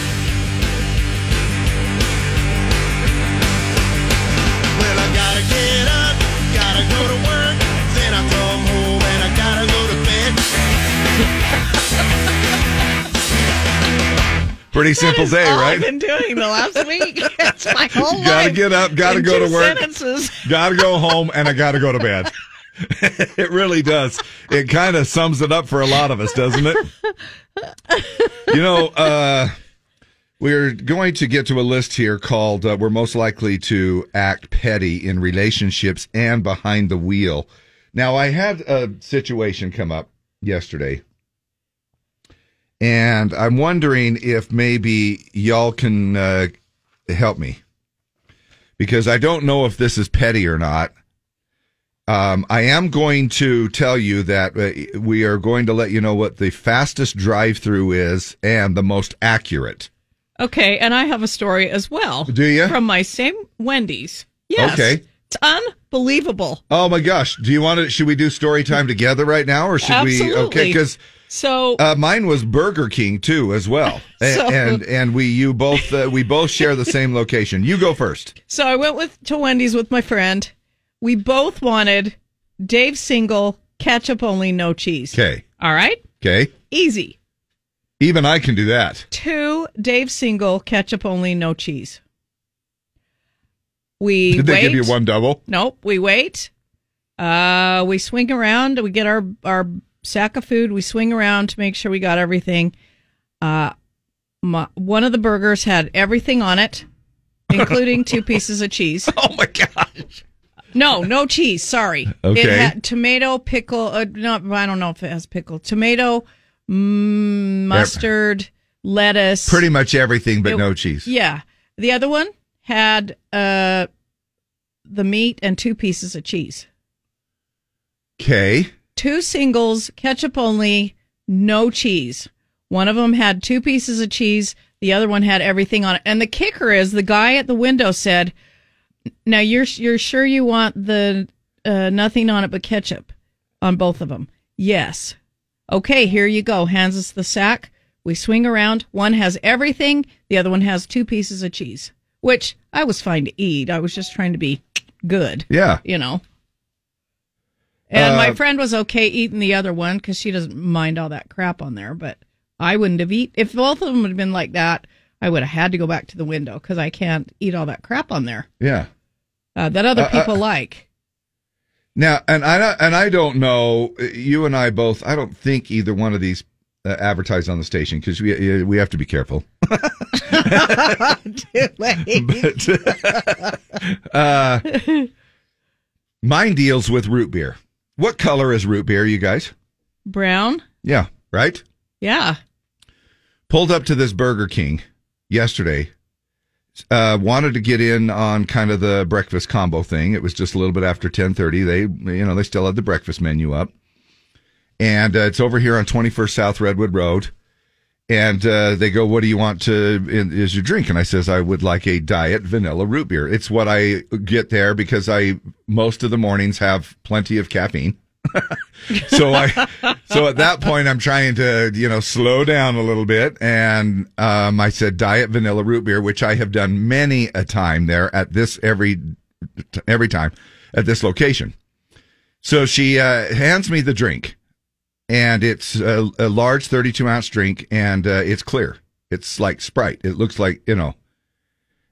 Pretty simple day, right? I've been doing the last week. It's my whole You gotta life. get up, gotta In go to work, Sentences. gotta go home, and I gotta go to bed. it really does. It kind of sums it up for a lot of us, doesn't it? You know, uh, we're going to get to a list here called uh, We're Most Likely to Act Petty in Relationships and Behind the Wheel. Now, I had a situation come up yesterday, and I'm wondering if maybe y'all can uh, help me because I don't know if this is petty or not. Um, I am going to tell you that uh, we are going to let you know what the fastest drive-through is and the most accurate. Okay, and I have a story as well. Do you? From my same Wendy's. Yes. Okay. It's unbelievable. Oh my gosh! Do you want to? Should we do story time together right now, or should we? Okay, because So uh, mine was Burger King too, as well, So- and and we you both uh, we both share the same location. You go first. So I went with to Wendy's with my friend. We both wanted Dave single, ketchup only, no cheese. Okay. All right. Okay. Easy. Even I can do that. Two Dave single, ketchup only, no cheese. We Did they wait. give you one double? Nope. We wait. Uh, we swing around. We get our our sack of food. We swing around to make sure we got everything. Uh, my, one of the burgers had everything on it, including two pieces of cheese. Oh my gosh! No, no cheese. Sorry. Okay. It had tomato, pickle. Uh, no, I don't know if it has pickle. Tomato, mm, mustard, lettuce. Pretty much everything, but It- no cheese. Yeah. The other one had uh the meat and two pieces of cheese. Okay. Two singles, ketchup only, no cheese. One of them had two pieces of cheese. The other one had everything on it. And the kicker is the guy at the window said, "Now you're you're sure you want the uh, nothing on it but ketchup on both of them?" Yes. Okay, here you go. Hands us the sack. We swing around. One has everything. The other one has two pieces of cheese, which I was fine to eat. I was just trying to be good. Yeah. You know. And my Uh, friend was okay eating the other one because she doesn't mind all that crap on there. But I wouldn't have eat if both of them had been like that. I would have had to go back to the window because I can't eat all that crap on there Yeah. uh, that other Uh, uh, people like. Now, and I and I don't know. You and I both. I don't think either one of these uh, advertise on the station because we we have to be careful. but uh, mine deals with root beer. What color is root beer, you guys? Brown, Yeah, right. yeah. Pulled up to this Burger King yesterday. Uh, wanted to get in on kind of the breakfast combo thing. It was just a little bit after ten thirty. They, you know, they still had the breakfast menu up, and uh, it's over here on Twenty First South Redwood Road. And uh, they go, "What do you want to is your drink?" And I says, "I would like a diet vanilla root beer." It's what I get there because I most of the mornings have plenty of caffeine. so I, so at that point, I'm trying to, you know, slow down a little bit. And, um, I said diet vanilla root beer, which I have done many a time there at this every, every time at this location. So she, uh, hands me the drink and it's a, a large 32 ounce drink and, uh, it's clear. It's like Sprite. It looks like, you know,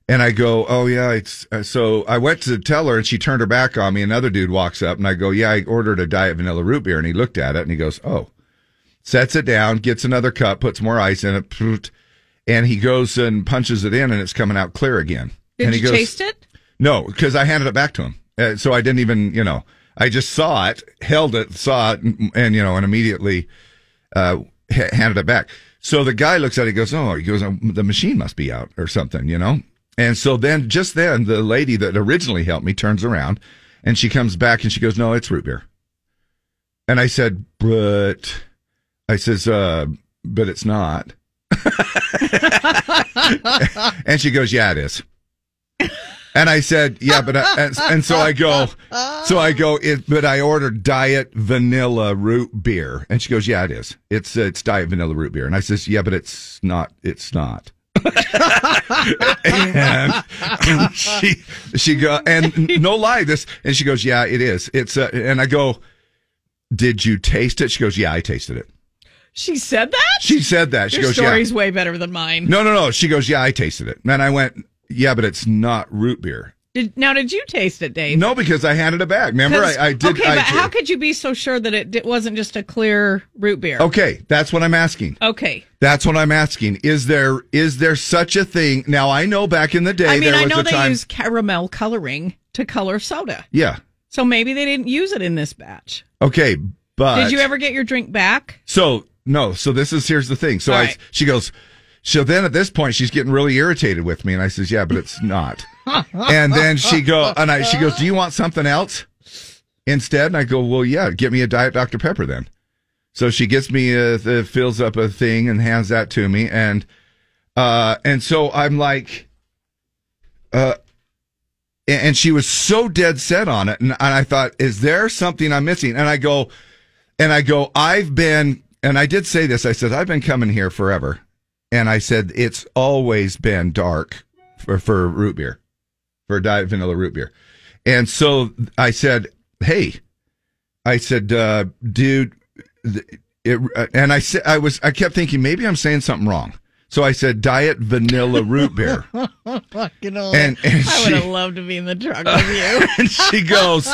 and I go, oh yeah, it's uh, so I went to tell her and she turned her back on me. Another dude walks up and I go, yeah, I ordered a diet vanilla root beer and he looked at it and he goes, oh, sets it down, gets another cup, puts more ice in it, and he goes and punches it in and it's coming out clear again. Did and he you goes, taste it? No, because I handed it back to him, uh, so I didn't even, you know, I just saw it, held it, saw it, and, you know, and immediately uh, handed it back. So the guy looks at it, he goes, "Oh, he goes, "Oh, the machine must be out or something," you know. And so then, just then, the lady that originally helped me turns around, and she comes back and she goes, "No, it's root beer." And I said, "But," I says, uh, "But it's not." and she goes, "Yeah, it is." And I said, "Yeah, but," I, and, and so I go, so I go, it, but I ordered diet vanilla root beer, and she goes, "Yeah, it is. It's uh, it's diet vanilla root beer." And I says, "Yeah, but it's not. It's not." and she she go and no lie this and she goes yeah it is it's uh, and i go did you taste it she goes yeah i tasted it She said that? she said that she Your goes yeah story's way better than mine. no no no she goes yeah i tasted it and i went yeah but it's not root beer Did, now, did you taste it, Dave? no because i handed it back Remember, I, I did Okay, I, but how could you be so sure that it, it wasn't just a clear root beer? okay that's what i'm asking Okay. that's what i'm asking is there is there such a thing now i know back in the day I mean, there I know they time use caramel coloring to color soda. yeah So maybe they didn't use it in this batch. okay but Did you ever get your drink back? So no. So this is here's the thing. So I, right. she goes. So then at this point she's getting really irritated with me, and I says, "Yeah, but it's not." and then she go and I she goes, "Do you want something else instead?" And I go, "Well, yeah, get me a diet Dr Pepper then." So she gets me a, fills up a thing and hands that to me, and uh, and so I'm like, uh, and she was so dead set on it, and I thought, is there something I'm missing? And I go, and I go, I've been, and I did say this. I said I've been coming here forever, and I said it's always been dark for for root beer, for diet vanilla root beer, and so I said, hey, I said, uh, dude, it, uh, and I said, I was, I kept thinking maybe I'm saying something wrong. So I said diet vanilla root beer. Fucking. And- and I would have loved to be in the truck with you. and she goes,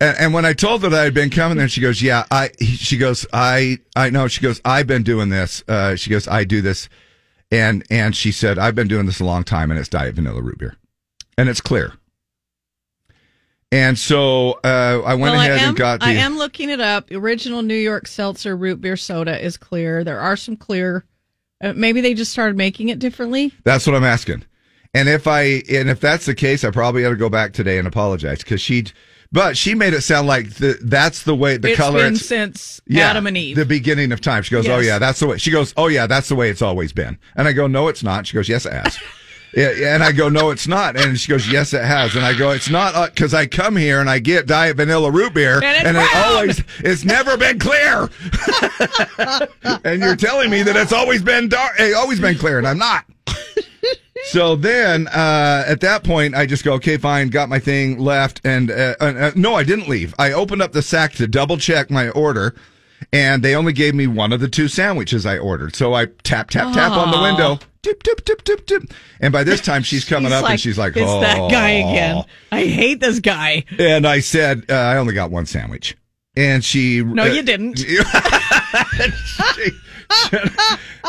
and, and when I told her that I'd been coming there, she goes, "Yeah, I." She goes, "I, I know." She goes, "I've been doing this." Uh, she goes, "I do this," and and she said, "I've been doing this a long time, and it's diet vanilla root beer, and it's clear." And so uh, I went well, ahead I am, and got the. I am looking it up. Original New York Seltzer root beer soda is clear. There are some clear. Uh, maybe they just started making it differently. That's what I'm asking. And if I and if that's the case, I probably ought to go back today and apologize because she. But she made it sound like the, that's the way the It's color. been it's- since Yeah, Adam and Eve. The beginning of time. She goes, "Oh yeah, that's the way." She goes, "Oh yeah, that's the way it's always been." And I go, "No, it's not." She goes, "Yes, it has." yeah, and I go, "No, it's not." And she goes, "Yes, it has." And I go, "It's not because I come here and I get diet vanilla root beer, And it's it always it's never been clear." and you're telling me that it's always been dark, eh, always been clear, and I'm not. So then, uh, at that point, I just go, okay, fine, got my thing, left, and uh, uh, uh, no, I didn't leave. I opened up the sack to double check my order, and they only gave me one of the two sandwiches I ordered. So I tap, tap, tap on the window, tip, tip, tip, tip, tip, and by this time she's coming She's up and she's like, "It's oh, that guy again." I hate this guy. And I said, uh, I only got one sandwich, and she No, uh, you didn't.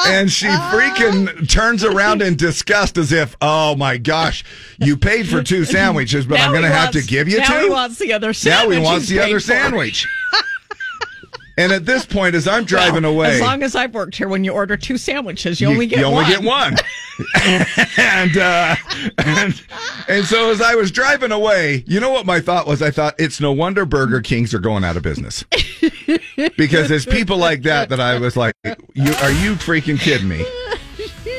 and she freaking turns around in disgust as if, oh my gosh, you paid for two sandwiches, but Now I'm going to have to give you now two. he wants the other sandwich. Now he wants the other for. sandwich. and at this point, as I'm driving Well, away, As long as I've worked here, when you order two sandwiches, you, only get one you only one. get one. and, uh, and and so as I was driving away, you know what my thought was? I thought it's no wonder Burger Kings are going out of business because it's people like that that I was like, you are you freaking kidding me?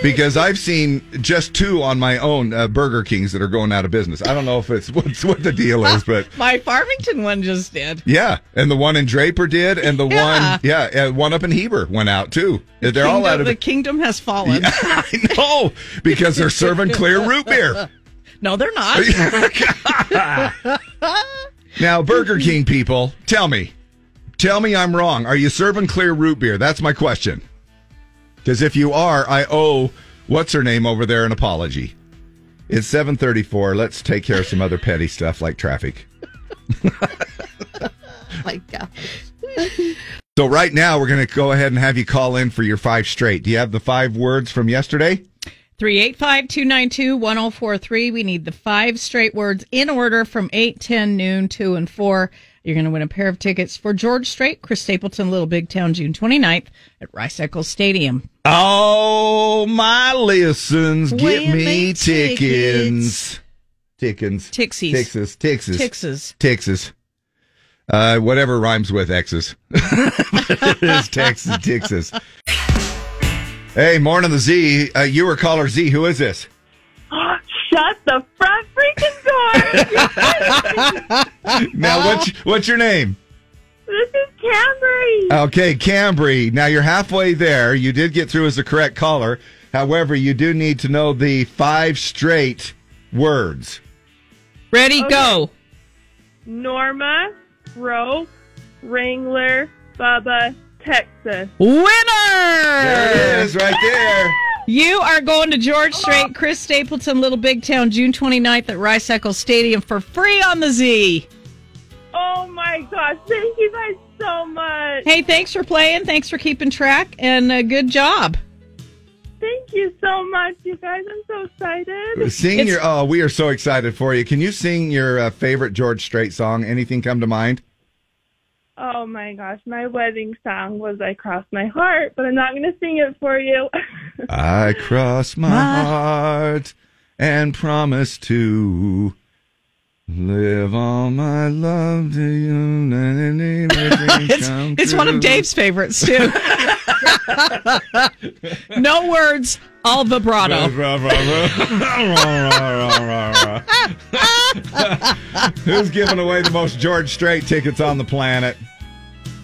Because I've seen just two on my own uh, Burger Kings that are going out of business. I don't know if it's what's what the deal is, but My Farmington one just did. yeah, and the one in Draper did, and the Yeah. one yeah, and one up in Heber went out too. They're all out of the kingdom has fallen. Yeah, I know because they're serving clear root beer. No, they're not. Now, Burger King people, tell me, tell me I'm wrong. Are you serving clear root beer? That's my question. Because if you are, I owe what's her name over there an apology. It's seven thirty-four. Let's take care of some other petty stuff like traffic. my God. So right now, we're going to go ahead and have you call in for your five straight. Do you have the five words from yesterday? 385 292 1043. We need the five straight words in order from 8, 10, noon, 2, and 4. You're going to win a pair of tickets for George Strait, Chris Stapleton, Little Big Town, June 29th at Rice Eccles Stadium. Oh, my listens, get me me tickins. Tickins. Tixies. Texas. Texas. Texas. Texas. Uh, whatever rhymes with X's. it is Texas, Texas. Hey, morning the Z. Uh, you were caller Z. Who is this? Shut the front freaking door! Now, what's what's your name? this is Camry. Okay, Cambry. Now you're halfway there. You did get through as the correct caller. However, you do need to know the five straight words. Ready, go. Norma, Rope, Wrangler, Bubba, Texas. Winner! There it is, right there. You are going to George Strait, Chris Stapleton, Little Big Town, June 29th at Rice Eccles Stadium for free on the Z. Oh my gosh, thank you guys so much. Hey, thanks for playing. Thanks for keeping track, and uh, good job. Thank you so much, you guys. I'm so excited. Sing your. Oh, we are so excited for you. Can you sing your uh, favorite George Strait song? Anything come to mind? Oh my gosh, my wedding song was I Cross My Heart, but I'm not going to sing it for you. I cross my My- heart and promise to live all my love to you. and anything it's, come it's one of. Dave's favorites too. no words, all vibrato. Who's giving away the most George Strait tickets on the planet?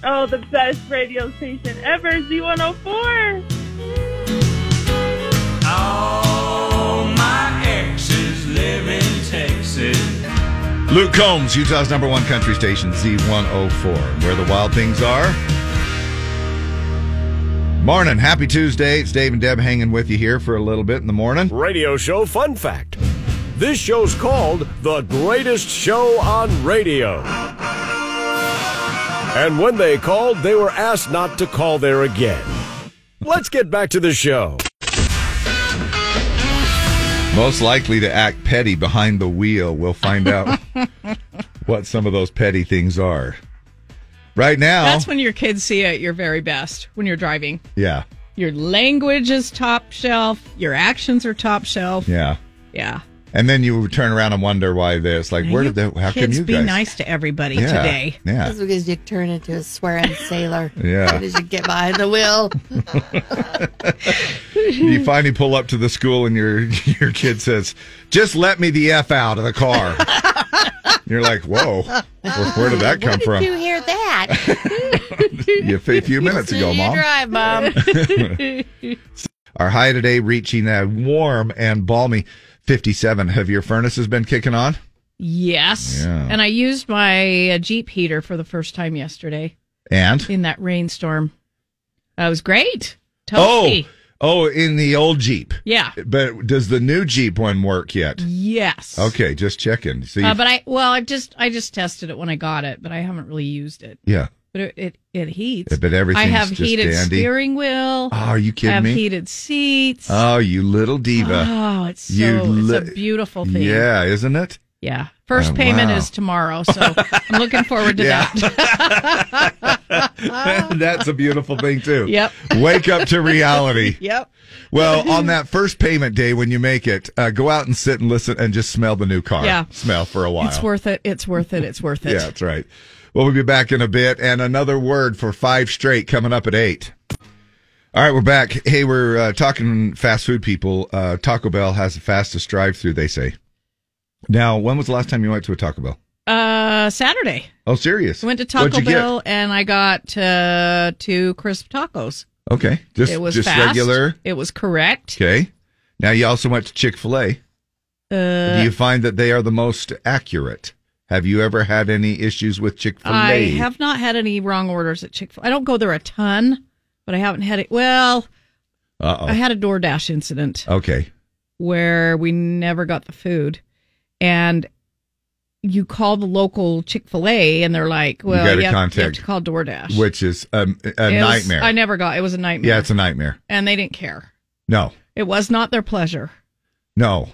Oh, the best radio station ever, Z104. All my exes live in Texas. Luke Combs, Utah's number one country station, Z104, where the wild things are. Morning. Happy Tuesday. It's Dave and Deb hanging with you here for a little bit in the morning. Radio show fun fact. This show's called The Greatest Show on Radio. And when they called, they were asked not to call there again. Let's get back to the show. Most likely to act petty behind the wheel. We'll find out what some of those petty things are. Right now, That's when your kids see you at your very best when you're driving. yeah, Your language is top shelf. Your actions are top shelf. yeah. Yeah. And then you turn around and wonder why this. Like, where did that? How come kids you be guys? nice to everybody Yeah, today? yeah. That's because you turn into a swearing sailor. Yeah. As you get behind the wheel. you finally pull up to the school and your your kid says, "Just let me the f out of the car." You're like, "Whoa, where, where did that come Where from?" you hear that? You- a few minutes ago, you mom. drive, mom. Our high today reaching a warm and balmy 57. Have your furnaces been kicking on? Yes. Yeah. And I used my uh, Jeep heater for the first time yesterday And in that rainstorm. That was great. oh, oh, in the old Jeep. Yeah. But does the new Jeep one work yet? Yes. Okay, just checking. See, Uh, but I well, I just I just tested it when I got it, but I haven't really used it. yeah. But it it, it heats. But everything's I have just heated dandy. steering wheel. Oh, are you kidding I have me? heated seats. Oh, you little diva. Oh, it's so You it's a beautiful thing. Yeah, isn't it? Yeah. First Oh, payment wow. is tomorrow, so I'm looking forward to Yeah. that. That's a beautiful thing too. Yep. Wake up to reality. Yep. Well, on that first payment day when you make it, uh, go out and sit and listen and just smell the new car. Yeah. Smell for a while. It's worth it. It's worth it. It's worth it. Yeah, that's right. Well, we'll be back in a bit and another word for five straight coming up at eight. All right, we're back. Hey, we're uh, talking fast food people. Uh, Taco Bell has the fastest drive through, they say. Now, when was the last time you went to a Taco Bell? Uh, Saturday. Oh, serious? I went to Taco you get? Bell and I got uh, two crisp tacos. Okay, just it was just fast. regular. It was correct. Okay. Now you also went to Chick Fil A. Uh, Do you find that they are the most accurate? Have you ever had any issues with Chick Fil A? I have not had any wrong orders at Chick Fil. I don't go there a ton, but I haven't had it. Well, Uh oh. I had a DoorDash incident Okay. where we never got the food, and you call the local Chick Fil A, and they're like, "Well, gotta you, have, you have contact- to call DoorDash." Which is um, a It was- nightmare. I never got. It was a nightmare. yeah, it's a nightmare. and they didn't care. No, It was not their pleasure. no.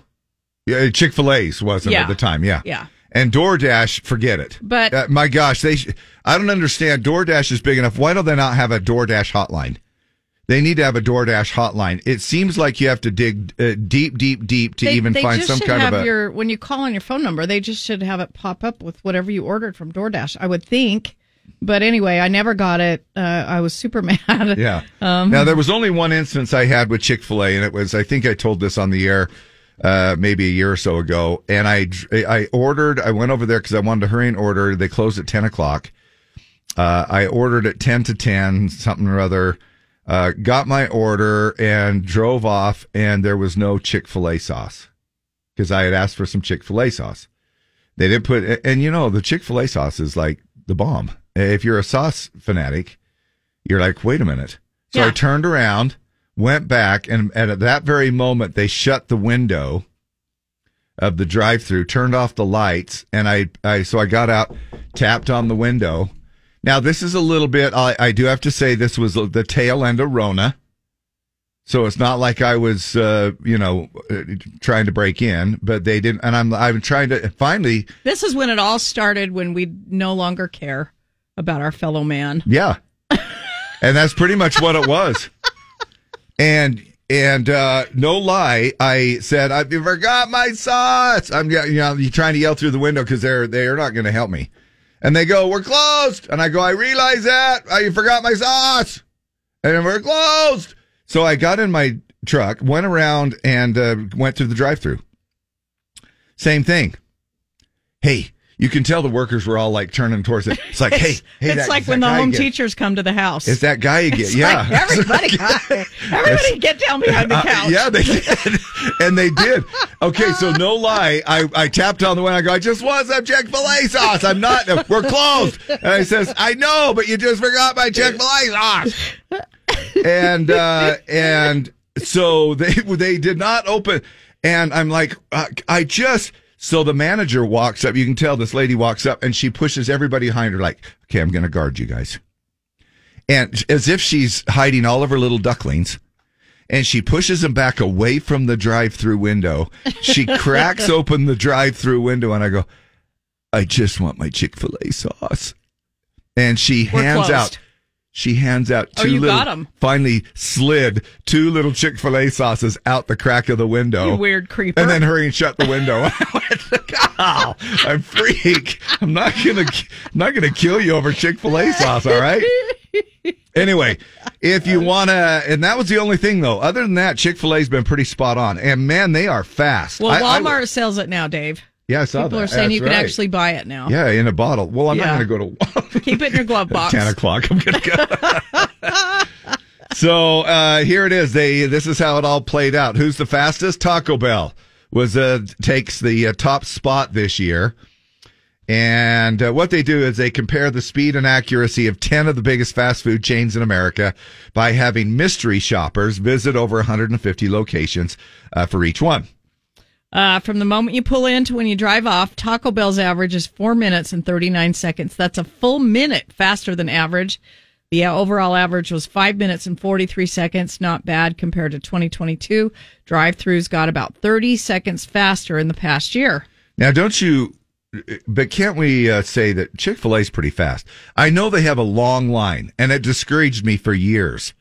Yeah, Chick Fil A's wasn't Yeah. at the time. Yeah. Yeah. And DoorDash, forget it. But- uh, my gosh, they. Sh- I don't understand. DoorDash is big enough. Why don't they not have a DoorDash hotline? They need to have a DoorDash hotline. It seems like you have to dig uh, deep, deep, deep to they, even they find some kind have of a. your when you call on your phone number, they just should have it pop up with whatever you ordered from DoorDash. I would think. But anyway, I never got it. Uh, I was super mad. Yeah. Um, now there was only one instance I had with Chick Fil A, and it was I think I told this on the air uh, maybe a year or so ago. And I I ordered. I went over there because I wanted to hurry and order. They closed at ten o'clock. Uh, I ordered at ten to ten something or other. Uh, got my order and drove off, and there was no Chick Fil A sauce because I had asked for some Chick Fil A sauce. They didn't put, and you know the Chick Fil A sauce is like the bomb. If you're a sauce fanatic, you're like, wait a minute. So I turned around, went back, and, and at that very moment, they shut the window of the drive-through, turned off the lights, and I, I so I got out, tapped on the window. Now this is a little bit. I, I do have to say this was the tail end of Rona, so it's not like I was, uh, you know, trying to break in, but they didn't. And I'm I'm trying to finally. This is when it all started. When we no longer care. about our fellow man. Yeah. and that's pretty much what it was. And and uh, no lie, I said, I forgot my sauce. I'm you know, you trying to yell through the window because they're they're not going to help me. And they go, We're closed. And I go, I realize that. I forgot my sauce. And we're closed. So I got in my truck, went around and uh, went through the drive through. Same thing. Hey, you can tell the workers were all like turning towards it. It's like, hey, hey, it's that- like when the home teachers come to the house. It's that guy again. It's yeah. like, everybody, everybody get down behind the Uh, couch. yeah, they did. and they did. Okay, so no lie. I, I tapped on the window. I go, I just want some Chick fil A sauce. I'm not, we're closed. And I says, I know, but you just forgot my Chick fil A sauce. And, uh, and so they, they did not open. And I'm like, uh, I just, so the manager walks up. You can tell this lady walks up and she pushes everybody behind her, like, okay, I'm going to guard you guys. And as if she's hiding all of her little ducklings and she pushes them back away from the drive-through window. She cracks open the drive-through window, and I go, "I just want my Chick Fil A sauce." And she We're hands closed. out. She hands out Oh, two you little. got. Finally, slid two little Chick Fil A sauces out the crack of the window. You weird creeper. And then hurry and shut the window. I "Oh, I'm freak. I'm not gonna, I'm not gonna kill you over Chick Fil A sauce. All right." Anyway, if you want to, and that was the only thing though. Other than that, Chick Fil A's been pretty spot on, and man, they are fast. Well, I- I- Walmart sells it now, Dave. Yeah, I saw People that. are saying That's you can right. actually buy it now. Yeah, in a bottle. Well, I'm Yeah. not going to go to Keep it in your glove box. ten o'clock. I'm going to go. so uh, here it is. They this is how it all played out. Who's the fastest? Taco Bell was uh, takes the uh, top spot this year. And uh, what they do is they compare the speed and accuracy of 10 of the biggest fast food chains in America by having mystery shoppers visit over 150 locations uh, for each one. Uh, from the moment you pull in to when you drive off, Taco Bell's average is four minutes and 39 seconds. That's a full minute faster than average. The overall average was five minutes and 43 seconds. Not bad compared to 2022. Drive throughs got about 30 seconds faster in the past year. Now, don't you? But can't we uh, say that Chick Fil A is pretty fast? I know they have a long line, and it discouraged me for years.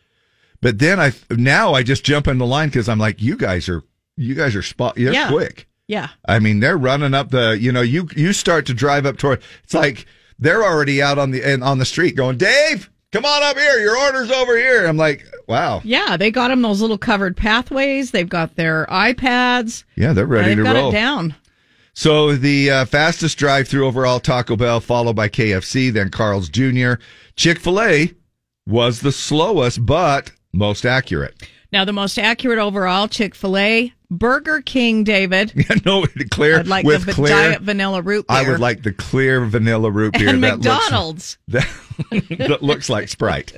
But then I now I just jump in the line because I'm like, you guys are you guys are spot you're Yeah. quick. Yeah. I mean, they're running up the you know you you start to drive up toward. It's like they're already out on the on the street going, Dave, come on up here. Your order's over here. I'm like, wow. Yeah, they got them those little covered pathways. They've got their iPads. Yeah, they're ready to got roll. it down. So the uh, fastest drive-through overall, Taco Bell, followed by KFC, then Carl's Jr. Chick Fil A was the slowest, but most accurate. Now, the most accurate overall Chick fil A, Burger King, David. Yeah, no, clear I'd like with the clear. diet vanilla root beer. I would like the clear vanilla root beer. and that looks- McDonald's. that, that looks like Sprite.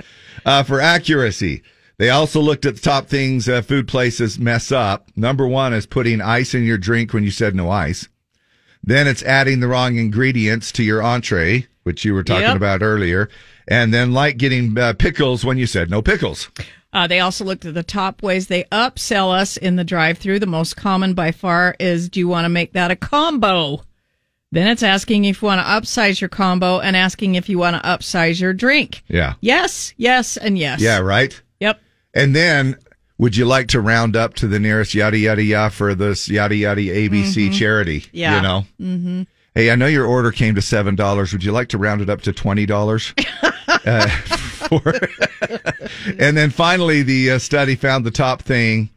Uh, for accuracy, they also looked at the top things uh, food places mess up. Number one is putting ice in your drink when you said no ice. Then it's adding the wrong ingredients to your entree, which you were talking Yep. about earlier. And then like getting uh, pickles when you said no pickles. Uh, they also looked at the top ways they upsell us in the drive through. The most common by far is do you want to make that a combo? Then it's asking if you want to upsize your combo and asking if you want to upsize your drink. Yeah. Yes, yes, and yes. Yeah, right? Yep. And then would you like to round up to the nearest yada yada yada for this yada yada ABC Mhm. charity? Yeah. You know? Mm-hmm. Hey, I know your order came to seven dollars. Would you like to round it up to twenty dollars? uh, for- and then finally, the uh, study found the top thing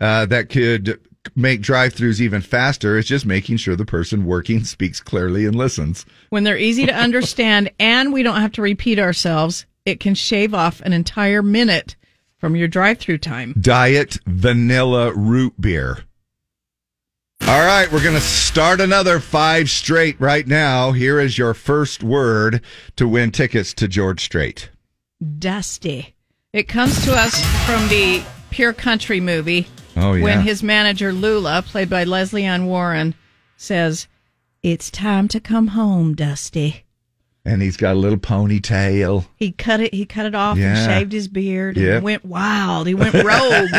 uh, that could make drive-throughs even faster is just making sure the person working speaks clearly and listens. When they're easy to understand and we don't have to repeat ourselves, it can shave off an entire minute from your drive through time. Diet vanilla root beer. All right, we're going to start another five straight right now. Here is your first word to win tickets to George Strait. Dusty. It comes to us from the Pure Country movie. Oh, yeah. When his manager Lula, played by Lesley Ann Warren, says, "It's time to come home, Dusty." And he's got a little ponytail. He cut it. He cut it off Yeah. and shaved his beard and went wild. He went rogue.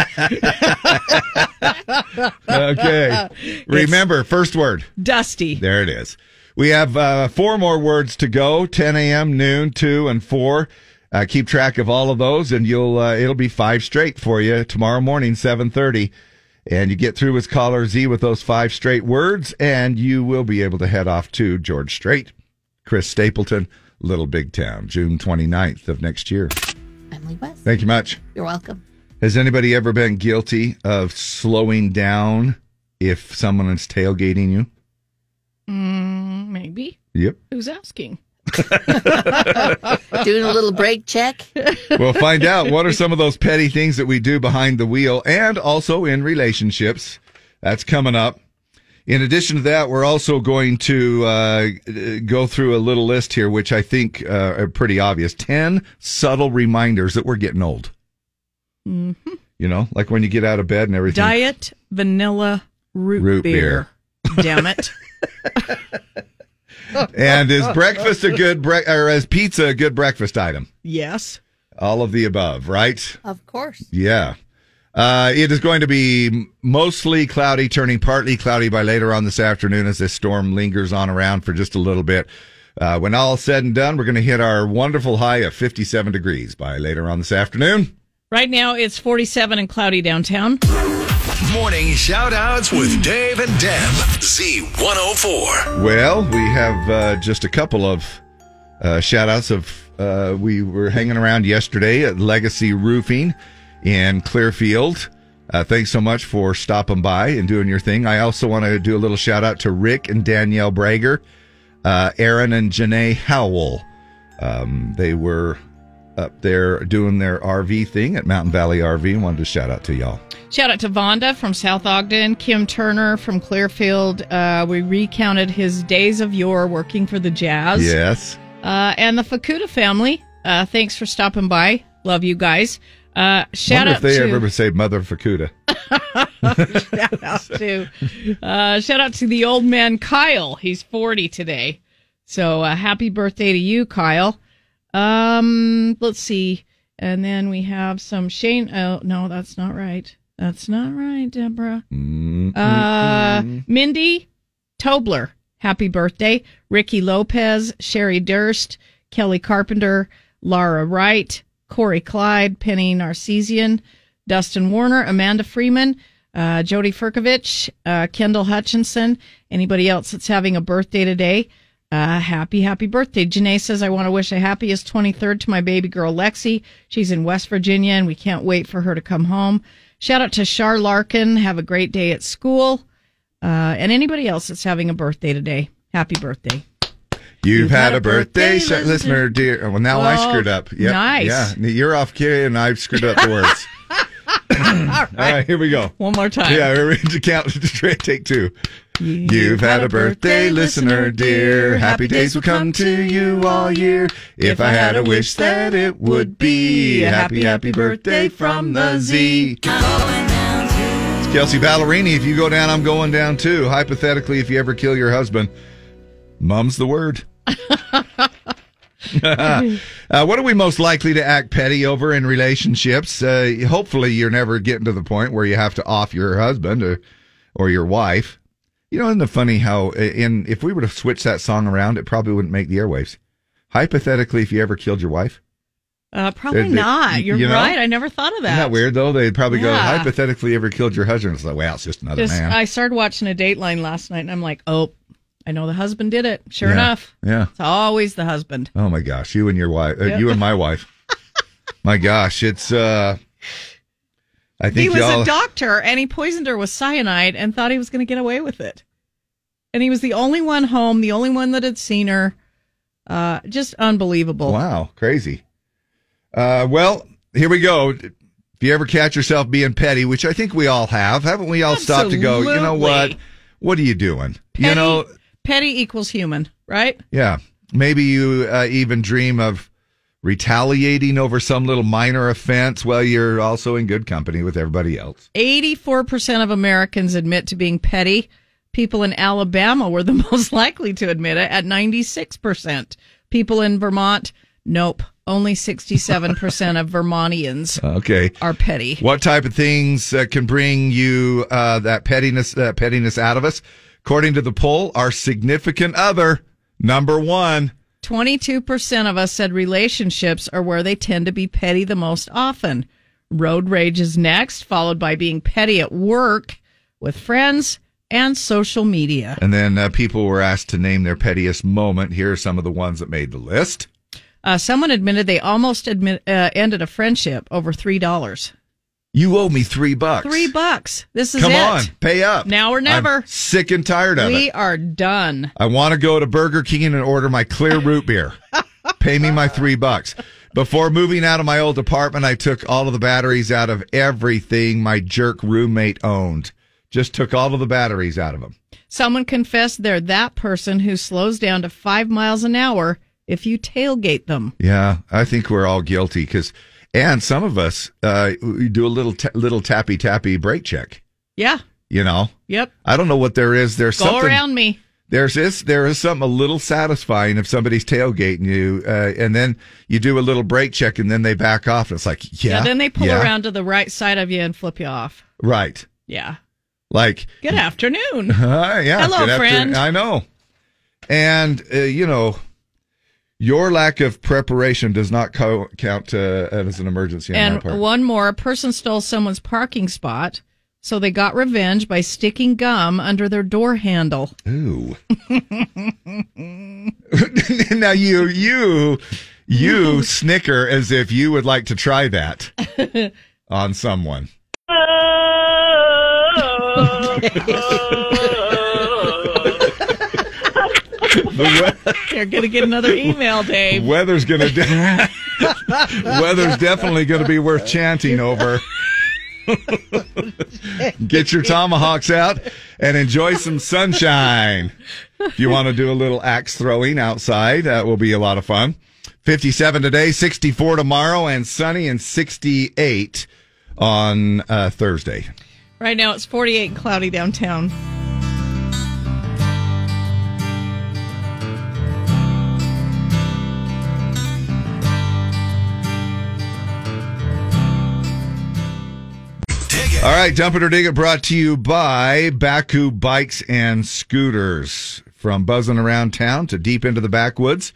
Okay. Remember, first word. Dusty. There it is. We have uh, four more words to go 10 a.m., noon, 2, and 4. Uh, keep track of all of those, and you'll uh, it'll be five straight for you tomorrow morning, 7.30. And you get through with caller Z with those five straight words, and you will be able to head off to George Strait, Chris Stapleton, Little Big Town, June 29th of next year. Emily West. Thank you much. You're welcome. Has anybody ever been guilty of slowing down if someone is tailgating you? Mm, maybe. Yep. Who's asking? Doing a little brake check. We'll find out what are some of those petty things that we do behind the wheel and also in relationships. That's coming up. In addition to that, we're also going to uh, go through a little list here, which I think uh, are pretty obvious. 10 subtle reminders that we're getting old. hmm You know, like when you get out of bed and everything. Diet vanilla root, Root beer. Damn it. And is breakfast a good bre- or is pizza a good breakfast item? Yes. All of the above, right? Of course. Yeah. Uh, it is going to be mostly cloudy, turning partly cloudy by later on this afternoon as this storm lingers on around for just a little bit. Uh, when all said and done, we're going to hit our wonderful high of 57 degrees by later on this afternoon. Right now it's 47 and cloudy downtown. Morning shout outs with Dave and Deb. Z104. Well, we have uh, just a couple of uh, shout outs of uh, we were hanging around yesterday at Legacy Roofing in Clearfield. Uh, thanks so much for stopping by and doing your thing. I also want to do a little shout out to Rick and Danielle Brager, uh, Aaron and Janae Howell. Um, they were up there doing their RV thing at Mountain Valley RV and wanted to shout out to y'all. Shout out to Vonda from South Ogden, Kim Turner from Clearfield. Uh, we recounted his days of yore working for the Jazz. Yes. Uh, and the Fakuda family. Uh, thanks for stopping by. Love you guys. Uh, shout out if they to ever say Mother Fakuda. shout out to uh, shout out to the old man Kyle. He's forty today, so uh, happy birthday to you, Kyle. Um, let's see, and then we have some Shane. Oh no, that's not right. That's not right, Deborah. Uh, Mindy Tobler, happy birthday. Ricky Lopez, Sherry Durst, Kelly Carpenter, Lara Wright, Corey Clyde, Penny Narcisian, Dustin Warner, Amanda Freeman, uh, Jody Furkovich, uh, Kendall Hutchinson, anybody else that's having a birthday today. Uh, happy, happy birthday. Janae says, I want to wish a happiest 23rd to my baby girl, Lexi. She's in West Virginia and we can't wait for her to come home. Shout out to Char Larkin. Have a great day at school. Uh, and anybody else that's having a birthday today. Happy birthday. You've, had, a birthday, sh- listener, dear. Oh, Well, now I Oh, screwed up. Yep. nice. Yeah, you're off key, and I've screwed up the words. All right, here we go. One more time. Yeah, we're ready to count. Take two. You've had a birthday, listener dear. Happy days will come to you all year. If I had a wish that it would be a happy, happy birthday from the Z. It's Kelsea Ballerini. If you go down, I'm going down too. Hypothetically, if you ever kill your husband, mum's the word. uh, what are we most likely to act petty over in relationships? Uh, hopefully, you're never getting to the point where you have to off your husband or, or your wife. You know, isn't it funny how in if we were to switch that song around, it probably wouldn't make the airwaves. Hypothetically, if you ever killed your wife, Uh, probably They- they- not. You're you know? right. I never thought of that. isn't that weird though? They'd probably go, Yeah. hypothetically, ever killed your husband? It's like, well, it's just another Just, man. I started watching a Dateline last night, and I'm like, oh, I know the husband did it. Sure Yeah. enough, Yeah. it's always the husband. Oh my gosh, you and your wife, uh, Yep. you and my wife. my gosh, it's. uh I think He was y'all. a doctor, and he poisoned her with cyanide, and thought he was going to get away with it. And he was the only one home, the only one that had seen her. Uh, just unbelievable. Wow, crazy. Uh, well, here we go. If you ever catch yourself being petty, which I think we all have, haven't we all stopped to go, you know what? What are you doing? Petty, you know, petty equals human, right? yeah. Maybe you uh, even dream of retaliating over some little minor offense. Well, you're also in good company with everybody else. 84% of Americans admit to being petty. People in Alabama were the most likely to admit it at 96%. People in Vermont, nope. Only 67% of Vermontians Okay. are petty. What type of things uh, can bring you uh, that pettiness, that pettiness out of us? According to the poll, our significant other. Number one. 22% of us said relationships are where they tend to be petty the most often. Road rage is next, followed by being petty at work, with friends, and social media. And then uh, people were asked to name their pettiest moment. Here are some of the ones that made the list. Uh, someone admitted they almost admit, uh, ended a friendship over $3. You owe me three bucks. Three bucks. This is Come it. on, pay up. Now or never. I'm sick and tired of we it. We are done. I want to go to Burger King and order my clear root beer. Pay me my three bucks. Before moving out of my old apartment, I took all of the batteries out of everything my jerk roommate owned. Just took all of the batteries out of them. Someone confessed they're that person who slows down to five miles an hour if you tailgate them. Yeah, I think we're all guilty because, and some of us, uh, we do a little ta- little tappy tappy brake check. Yeah. You know, Yep. I don't know what there is. There's Go something around me. There's this. There is something a little satisfying if somebody's tailgating you, uh, and then you do a little brake check, and then they back off. It's like, yeah, then they pull yeah, around to the right side of you and flip you off. Right, Yeah. like, Good afternoon. uh, yeah. Hello, good after- friend. I know, and uh, you know, your lack of preparation does not co- count uh, as an emergency on my and part. one more a person stole someone's parking spot, so they got revenge by sticking gum under their door handle. Ooh. now you you you snicker as if you would like to try that on someone. You're gonna get another email, Dave. Weather's gonna de- weather's definitely gonna be worth chanting over. Get your tomahawks out and enjoy some sunshine. If you want to do a little axe throwing outside, that will be a lot of fun. 57 today, 64 tomorrow, and sunny and 68 on uh, Thursday. Right now it's 48 and cloudy downtown. All right, Dump It or Dig It brought to you by Bakcou Bikes and Scooters. From buzzing around town to deep into the backwoods,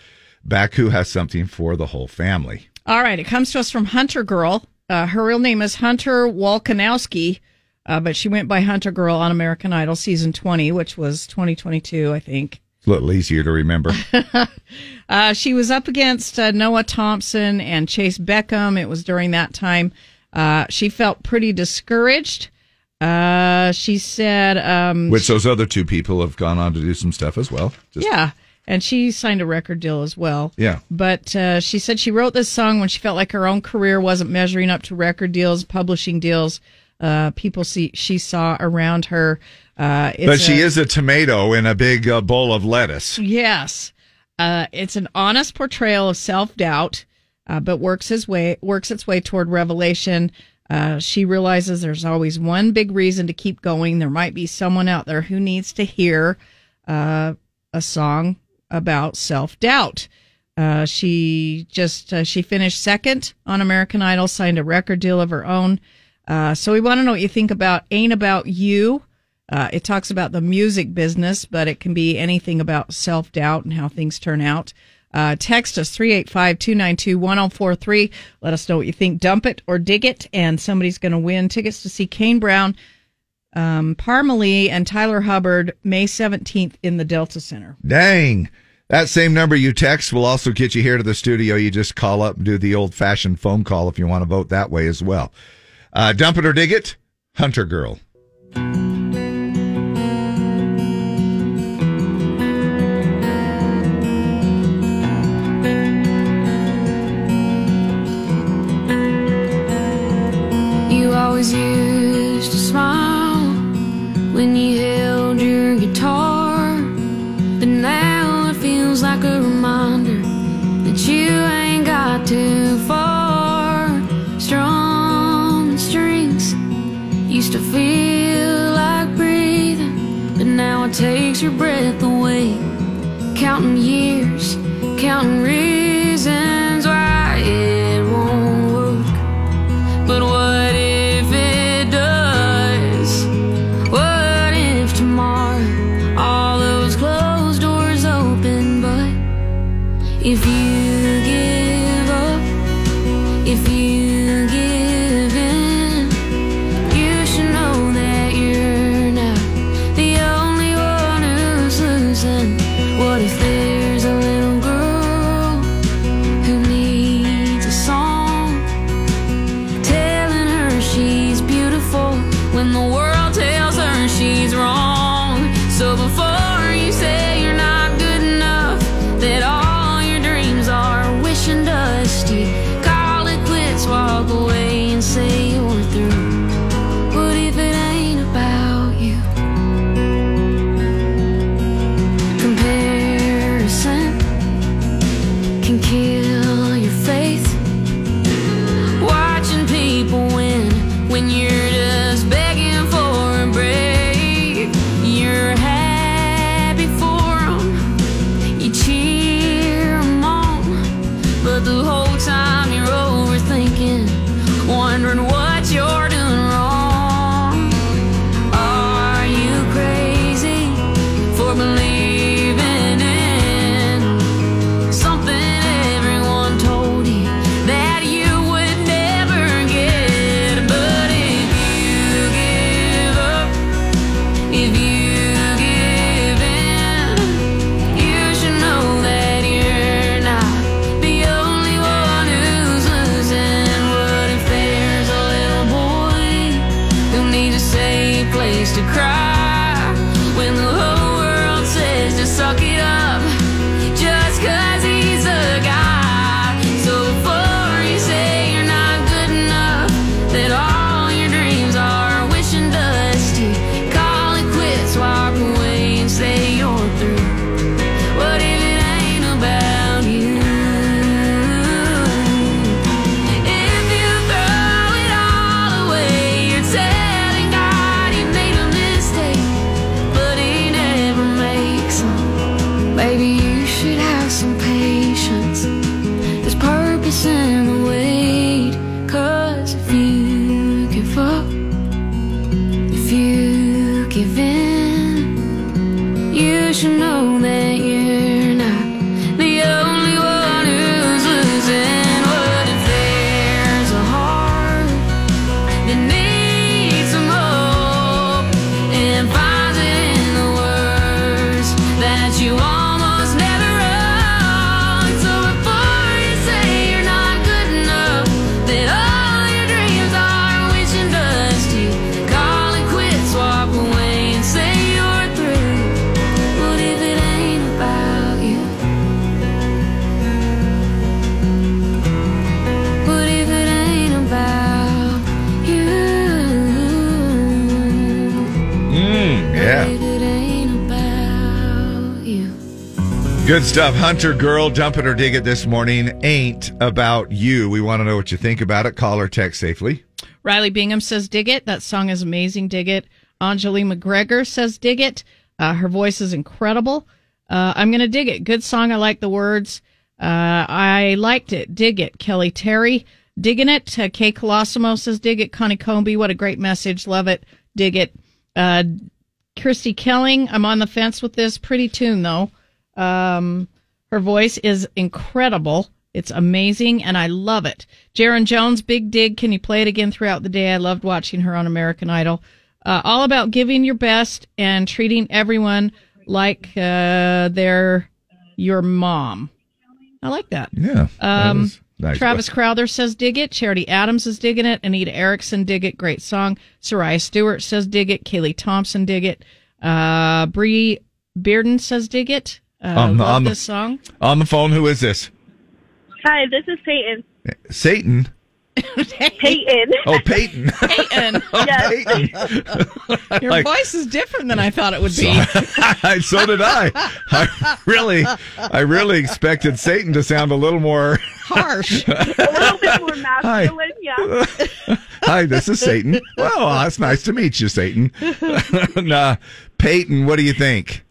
Bakcou has something for the whole family. All right, it comes to us from Hunter Girl. Uh, her real name is Hunter Wolkonowski, uh, but she went by Hunter Girl on American Idol season 20, which was 2022, I think. It's a little easier to remember. Uh, she was up against uh, Noah Thompson and Chase Beckham. It was during that time. Uh, she felt pretty discouraged. Uh, she said, um, Which those other two people have gone on to do some stuff as well. Just- yeah, and she signed a record deal as well. Yeah. But uh, she said she wrote this song when she felt like her own career wasn't measuring up to record deals, publishing deals, uh, people see she saw around her. Uh, it's But she a- is a tomato in a big uh, bowl of lettuce. Yes. Uh, it's an honest portrayal of self doubt, uh, but works his way works its way toward revelation. Uh, she realizes there's always one big reason to keep going. There might be someone out there who needs to hear uh, a song about self doubt. Uh, she just uh, she finished second on American Idol, signed a record deal of her own. Uh, so we want to know what you think about "Ain't About You." It talks about the music business, but it can be anything about self doubt and how things turn out. Uh, text us 385 292 1043. Let us know what you think. Dump it or dig it, and somebody's going to win tickets to see Kane Brown, um, Parmalee, and Tyler Hubbard May 17th in the Delta Center. Dang. That same number you text will also get you here to the studio. You just call up and do the old fashioned phone call if you want to vote that way as well. Uh, dump it or dig it, Hunter Girl. Always used to smile when you held your guitar. But now it feels like a reminder that you ain't got too far. Strong strings used to feel like breathing, but now it takes your breath away. Counting years, counting reasons stuff. Hunter Girl, dump it or dig it this morning ain't about you. We want to know what you think about it. Call or text safely. Riley Bingham says, dig it. That song is amazing. Dig it. Anjali McGregor says, dig it. Uh, her voice is incredible. Uh, I'm going to dig it. Good song. I like the words. Uh, I liked it. Dig it. Kelly Terry, digging it. Uh, Kay Colosimo says, dig it. Connie Comby, what a great message. Love it. Dig it. Uh, Christy Kelling, I'm on the fence with this. Pretty tune, though. Um, her voice is incredible. It's amazing, and I love it. Jaron Jones, Big Dig. Can you play it again throughout the day? I loved watching her on American Idol. Uh, all about giving your best and treating everyone like uh, they're your mom. I like that. Yeah. Um, is nice. Travis Crowther says dig it. Charity Adams is digging it. Anita Erickson dig it. Great song. Soraya Stewart says dig it. Kaylee Thompson dig it. Uh, Bree Bearden says dig it. Uh, On the- love on the- this song. On the phone, who is this? Hi, this is Peyton. Satan. Peyton. Oh, Peyton. Peyton. yes. Your Like- voice is different than I thought it would be. so did I. I really, I really expected Satan to sound a little more harsh. A little bit more masculine, yeah. Hi, this is Satan. Well, it's nice to meet you, Satan. nah, Peyton, what do you think?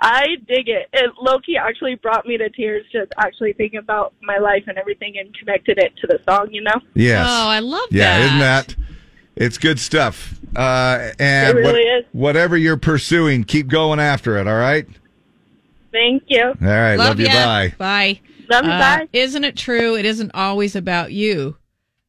I dig it. It Loki actually brought me to tears just actually thinking about my life and everything and connected it to the song, you know? Yes. Oh, I love that. yeah, isn't that? It's good stuff. Uh, and It really is. whatever you're pursuing, keep going after it. All right. Thank you. All right. Love, you. ya. Bye. Bye. Love you, Uh, bye. Isn't it true? It isn't always about you.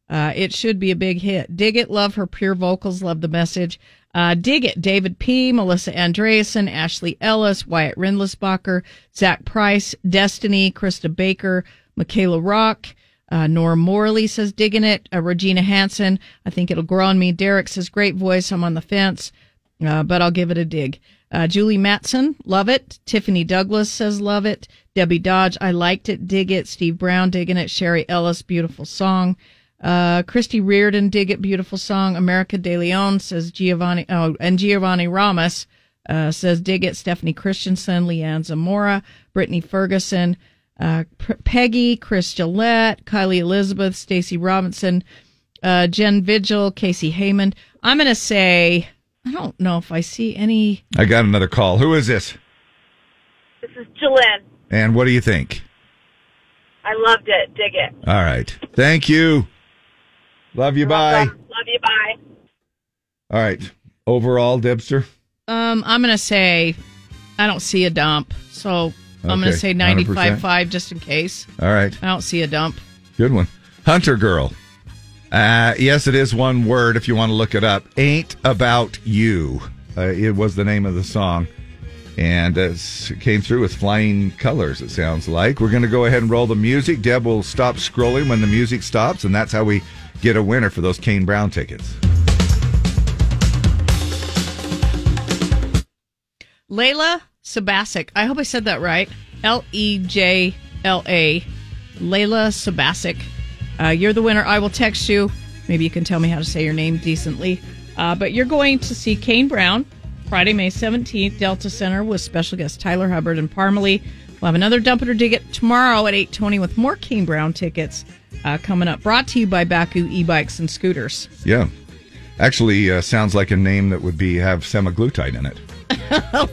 Uh, it should be a big hit. Dig it. Love her pure vocals. Love the message. Uh, dig it. David P., Melissa Andreasen, Ashley Ellis, Wyatt Rindlisbacher, Zach Price, Destiny, Krista Baker, Michaela Rock, uh, Nora Morley says digging it. Uh, Regina Hansen, I think it'll grow on me. Derek says great voice. I'm on the fence, uh, but I'll give it a dig. Uh, Julie Matson, love it. Tiffany Douglas says love it. Debbie Dodge, I liked it. Dig it. Steve Brown, digging it. Sherry Ellis, beautiful song. Uh, Christy Reardon, dig it, beautiful song. America De Leon says Giovanni, oh, and Giovanni Ramos, uh, says dig it. Stephanie Christensen, Leanne Zamora, Brittany Ferguson, uh, P- Peggy, Chris Gillette, Kylie Elizabeth, Stacy Robinson, uh, Jen Vigil, Casey Heyman. I'm going to say, I don't know if I see any. I got another call. Who is this? This is Jillian. And what do you think? I loved it. Dig it. All right. Thank you. Love you. Bye. Love you. Bye. All right. Overall, Debster. Um, I'm going to say, I don't see a dump. So I'm gonna say 100%. 95.5 just in case. All right. I don't see a dump. Good one. Hunter Girl. Uh, yes, it is one word if you want to look it up. Ain't About You. Uh, it was the name of the song. And uh, came through with flying colors, it sounds like. We're going to go ahead and roll the music. Deb will stop scrolling when the music stops, and that's how we get a winner for those Kane Brown tickets. Lejla Sabasic. I hope I said that right. L E J L A. Lejla Sabasic. Uh, you're the winner. I will text you. Maybe you can tell me how to say your name decently. Uh, but you're going to see Kane Brown Friday, May 17th, Delta Center with special guest Tyler Hubbard and Parmalee. We'll have another Dump It or Dig It tomorrow at 820 with more Kane Brown tickets uh, coming up. Brought to you by Bakcou e-bikes and scooters. Yeah. Actually, uh, sounds like a name that would be have semaglutide in it.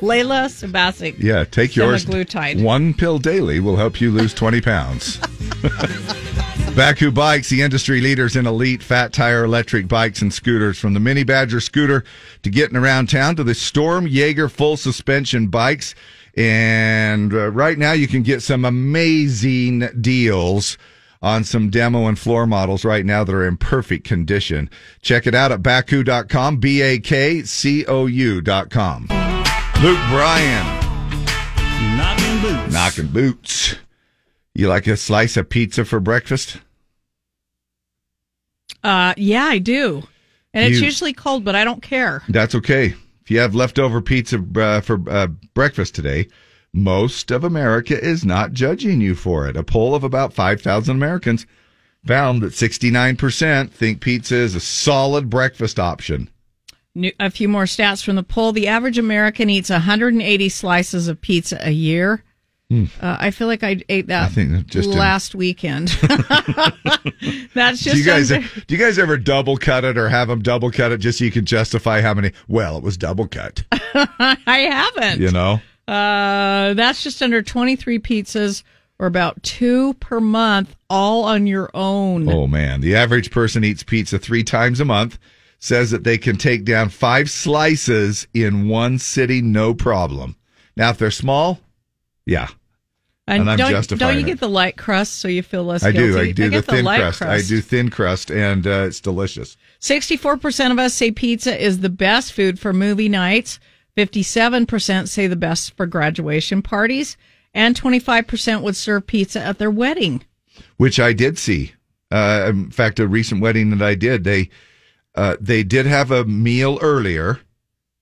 Lejla Sabasic. Yeah, take yours. Semaglutide. One pill daily will help you lose 20 pounds. Bakcou Bikes, the industry leaders in elite fat tire electric bikes and scooters. From the Mini Badger scooter to getting around town to the Storm Jaeger full suspension bikes. And uh, right now you can get some amazing deals on some demo and floor models right now that are in perfect condition. Check it out at bakcou.com, B A K C O U.com. Luke Bryan. Knocking boots. Knocking boots. You like a slice of pizza for breakfast? Uh, yeah, I do. And it's usually cold, but I don't care. That's okay. If you have leftover pizza uh, for uh, breakfast today, most of America is not judging you for it. A poll of about 5,000 Americans found that 69% think pizza is a solid breakfast option. New, a few more stats from the poll. The average American eats 180 slices of pizza a year. Hmm. Uh, I feel like I ate that I just in- last weekend. That's just do you guys under- do you guys ever double cut it or have them double cut it just so you can justify how many? Well, it was double cut. I haven't. You know, Uh, that's just under 23 pizzas or about two per month, all on your own. Oh man, the average person eats pizza three times a month. Says that they can take down five slices in one sitting, no problem. Now, if they're small, yeah, and, I'm don't, justifying don't you it. get the light crust so you feel less I guilty? do. I do the get thin light crust. I do thin crust, and uh, it's delicious. 64% of us say pizza is the best food for movie nights. 57% say the best for graduation parties. And 25% would serve pizza at their wedding. which I did see. Uh, in fact, a recent wedding that I did, they uh, they did have a meal earlier.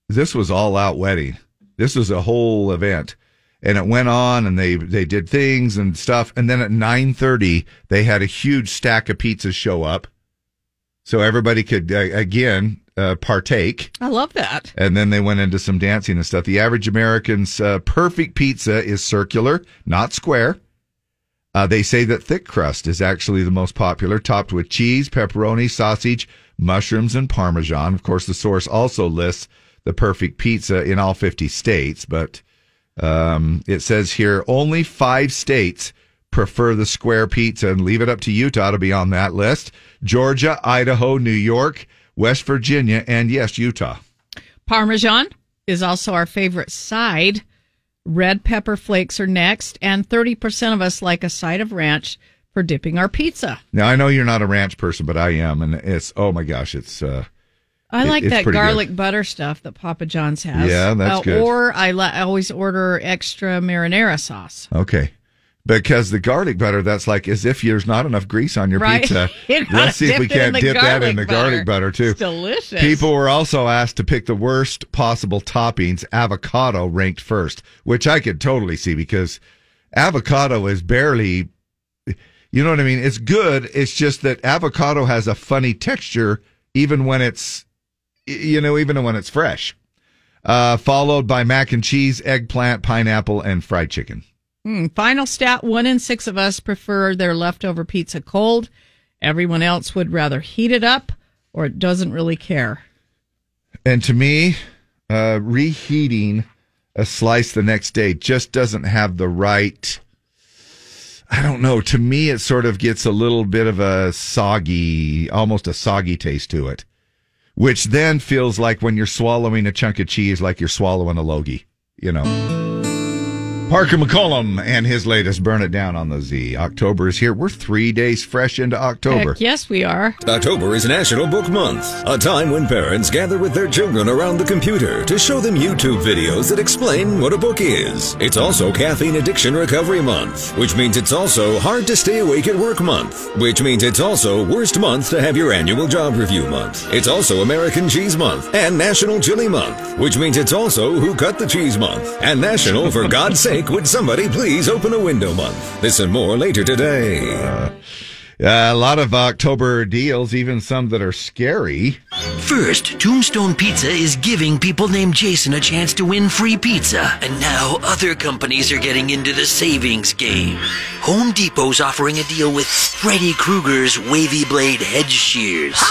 This was all out wedding. This was a whole event, and it went on, and they they did things and stuff, and then at nine thirty they had a huge stack of pizzas show up, so everybody could uh, again uh, partake. I love that. And then they went into some dancing and stuff. The average American's uh, perfect pizza is circular, not square. Uh, they say that thick crust is actually the most popular, topped with cheese, pepperoni, sausage, mushrooms, and parmesan. Of course, the source also lists the perfect pizza in all 50 states, but um, it says here only five states prefer the square pizza and leave it up to Utah to be on that list Georgia, Idaho, New York, West Virginia, and yes, Utah. Parmesan is also our favorite side. Red pepper flakes are next. And 30% of us like a side of ranch for dipping our pizza. Now I know you're not a ranch person, but I am, and it's oh my gosh, it's uh, I like that pretty good. garlic butter stuff that Papa John's has. Yeah, that's Uh, good. Or I, li- I always order extra marinara sauce. Okay. Because the garlic butter, that's like as if there's not enough grease on your Right. pizza. You Let's see if we can't dip that in garlic the garlic butter too. It's delicious. People were also asked to pick the worst possible toppings. Avocado ranked first, which I could totally see because avocado is barely, you know what I mean? It's good. It's just that avocado has a funny texture even when it's, you know, even when it's fresh. Uh, followed by mac and cheese, eggplant, pineapple, and fried chicken. Hmm, final stat one in six of us prefer their leftover pizza cold. Everyone else would rather heat it up or it doesn't really care. And to me, uh, reheating a slice the next day just doesn't have the right. I don't know. To me, it sort of gets a little bit of a soggy, almost a soggy taste to it, which then feels like when you're swallowing a chunk of cheese, like you're swallowing a logie, you know. Parker McCollum and his latest Burn It Down on the Z. October is here. We're three days fresh into October. Heck, yes, we are. October is National Book Month, a time when parents gather with their children around the computer to show them YouTube videos that explain what a book is. It's also Caffeine Addiction Recovery Month, which means it's also Hard to Stay Awake at Work Month, which means it's also Worst Month to have your annual job review month. It's also American Cheese Month and National Chili Month, which means it's also Who Cut the Cheese Month and National For God's Sake Would Somebody Please Open a Window Month. This and more later today. Uh, a lot of October deals, even some that are scary. First, Tombstone Pizza is giving people named Jason a chance to win free pizza. And now other companies are getting into the savings game. Home Depot's offering a deal with Freddy Krueger's wavy blade hedge shears.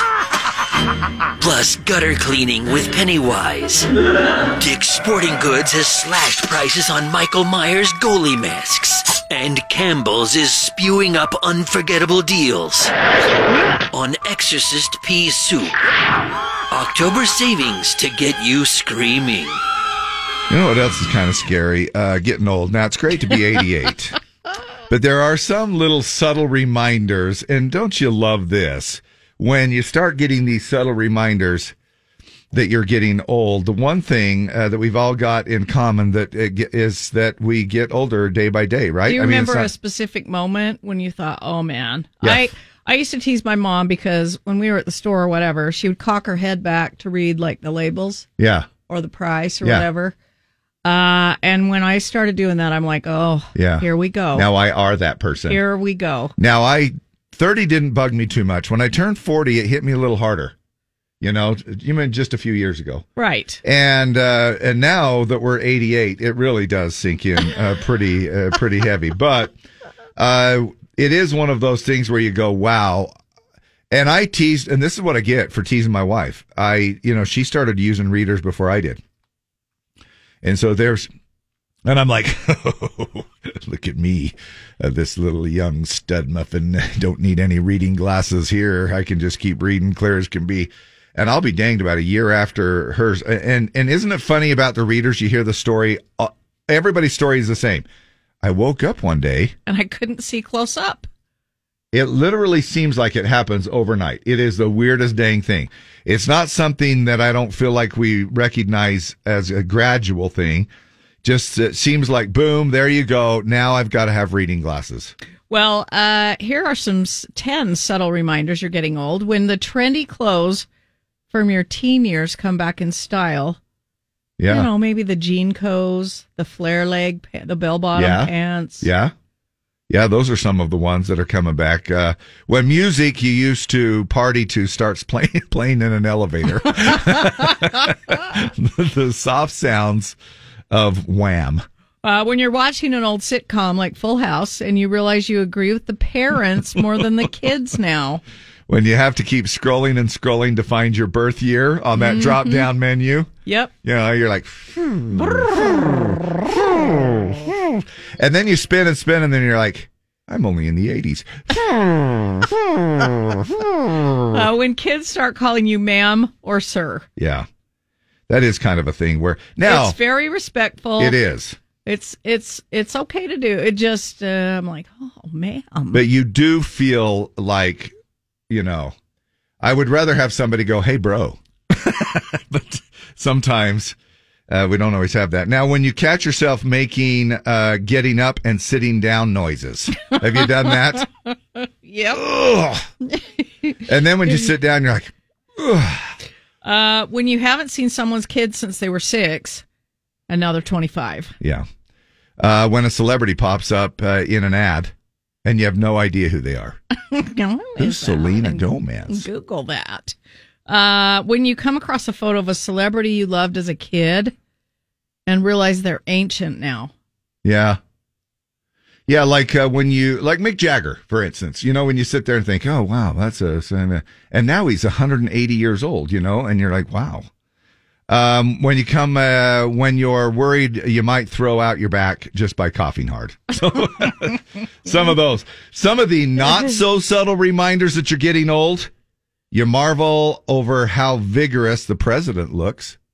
Plus gutter cleaning with Pennywise. Dick's Sporting Goods has slashed prices on Michael Myers goalie masks. And Campbell's is spewing up unforgettable deals on Exorcist pea soup. October savings to get you screaming. You know what else is kind of scary? Uh, getting old. Now, it's great to be 88, but there are some little subtle reminders. And don't you love this? When you start getting these subtle reminders that you're getting old, the one thing uh, that we've all got in common that uh, is that we get older day by day, right? Do you I mean, remember not- a specific moment when you thought, "Oh man"? Yeah. I I used to tease my mom because when we were at the store or whatever, she would cock her head back to read like the labels yeah. or the price or Yeah. whatever. Uh, and when I started doing that, I'm like, "Oh, Yeah. here we go. Now I are that person. here we go." Now I 30 didn't bug me too much. When I turned 40, it hit me a little harder. You know, you mean just a few years ago. Right. And uh, and now that we're 88, it really does sink in uh, pretty uh, pretty heavy. But uh, it is one of those things where you go, wow. And I teased, and this is what I get for teasing my wife. I, you know, she started using readers before I did, and so there's, and I'm like, look at me, uh, this little young stud muffin. Don't need any reading glasses here. I can just keep reading clear as can be. And I'll be danged about a year after hers. And and isn't it funny about the readers? You hear the story. Uh, everybody's story is the same. I woke up one day. And I couldn't see close up. It literally seems like it happens overnight. It is the weirdest dang thing. It's not something that I don't feel like we recognize as a gradual thing. Just it seems like boom, there you go. Now I've got to have reading glasses. Well, uh, here are some 10 subtle reminders you're getting old. When the trendy clothes from your teen years come back in style, Yeah. you know, maybe the jean coats, the flare leg, the bell bottom yeah. pants. Yeah. Yeah, those are some of the ones that are coming back. Uh, when music you used to party to starts playing playing in an elevator, the soft sounds of Wham. Uh, when you're watching an old sitcom like Full House and you realize you agree with the parents more than the kids now. When you have to keep scrolling and scrolling to find your birth year on that Mhm. drop down menu. Yep. You know, you're like, and then you spin and spin, and then you're like, I'm only in the 80s. Uh, when kids start calling you ma'am or sir. Yeah. That is kind of a thing where now it's very respectful. it is. It's it's it's okay to do. It just uh, I'm like, oh ma'am. But you do feel like, you know, I would rather have somebody go, "Hey, bro," but sometimes uh, we don't always have that. Now, when you catch yourself making uh, getting up and sitting down noises, have you done that? Yep. And then when you sit down, you're like, Uh, when you haven't seen someone's kids since they were six, and now they're 25. yeah. Uh, when a celebrity pops up uh, in an ad, and you have no idea who they are. No, Who's Selena Gomez? Google that. Uh, when you come across a photo of a celebrity you loved as a kid and realize they're ancient now. Yeah. Yeah, like uh, when you like Mick Jagger, for instance. You know, when you sit there and think, "Oh, wow, that's a," and now he's 180 years old. You know, and you're like, "Wow." Um, when you come, uh, when you're worried, you might throw out your back just by coughing hard. So, some of those, some of the not so subtle reminders that you're getting old. You marvel over how vigorous the president looks.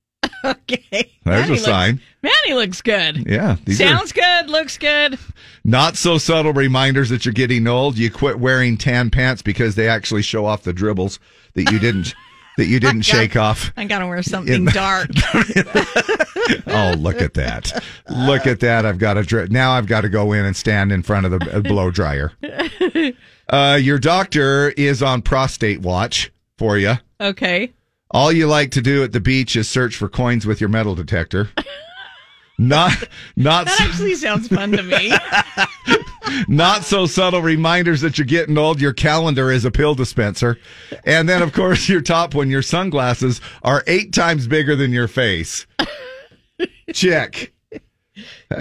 Okay. There's a Manny sign. Looks, Manny looks good. Yeah, Sounds good. Looks good. Not so subtle reminders that you're getting old. You quit wearing tan pants because they actually show off the dribbles that you didn't that you didn't shake off. I gotta wear something In- dark. Oh, look at that! Look at that! I've got to dri- now. I've got to go in and stand in front of the uh, blow dryer. Uh, your doctor is on prostate watch for you. okay. All you like to do at the beach is search for coins with your metal detector. Not, not. That actually sounds fun to me. Not so subtle reminders that you're getting old. Your calendar is a pill dispenser. And then, of course, your top one, your sunglasses are eight times bigger than your face. Check.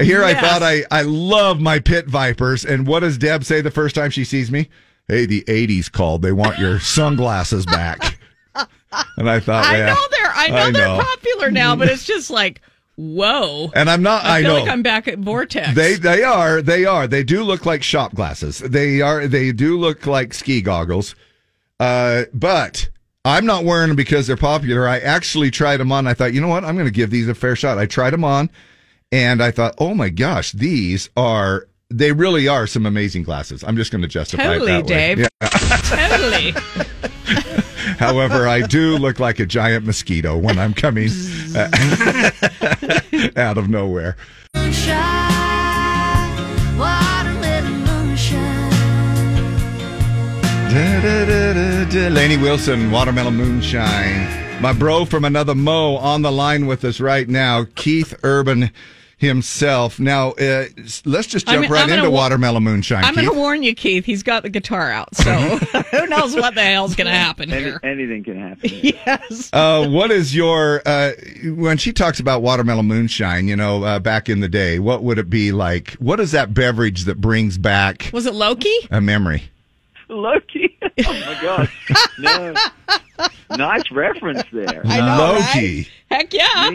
Here I thought I, I love my pit vipers. And what does Deb say the first time she sees me? Hey, the 80s called. They want your sunglasses back. And I thought, I know they're I know they're popular now, but it's just like whoa. And I'm not- I feel know. like I'm back at Vortex. They they are they are they do look like shop glasses. They are they do look like ski goggles. Uh, but I'm not wearing them because they're popular. I actually tried them on. I thought, you know what? I'm going to give these a fair shot. I tried them on, and I thought, oh my gosh, these are they really are some amazing glasses. I'm just going to justify Totally, it that way. Dave. Yeah. totally. However, I do look like a giant mosquito when I'm coming uh, out of nowhere. Watermelon moonshine. Lainey Wilson, Watermelon Moonshine. My bro from another Mo on the line with us right now, Keith Urban himself. Now, uh, let's just jump right I'm gonna into wa- Watermelon Moonshine. I'm going to warn you, Keith. He's got the guitar out, so who knows what the hell's going to happen Any- here? anything can happen. yes. uh, what is your uh, when she talks about watermelon moonshine? You know, uh, back in the day, what would it be like? What is that beverage that brings back Was it Loki? a memory? Loki. Oh my god. No. Nice reference there. I know, Loki. Heck yeah.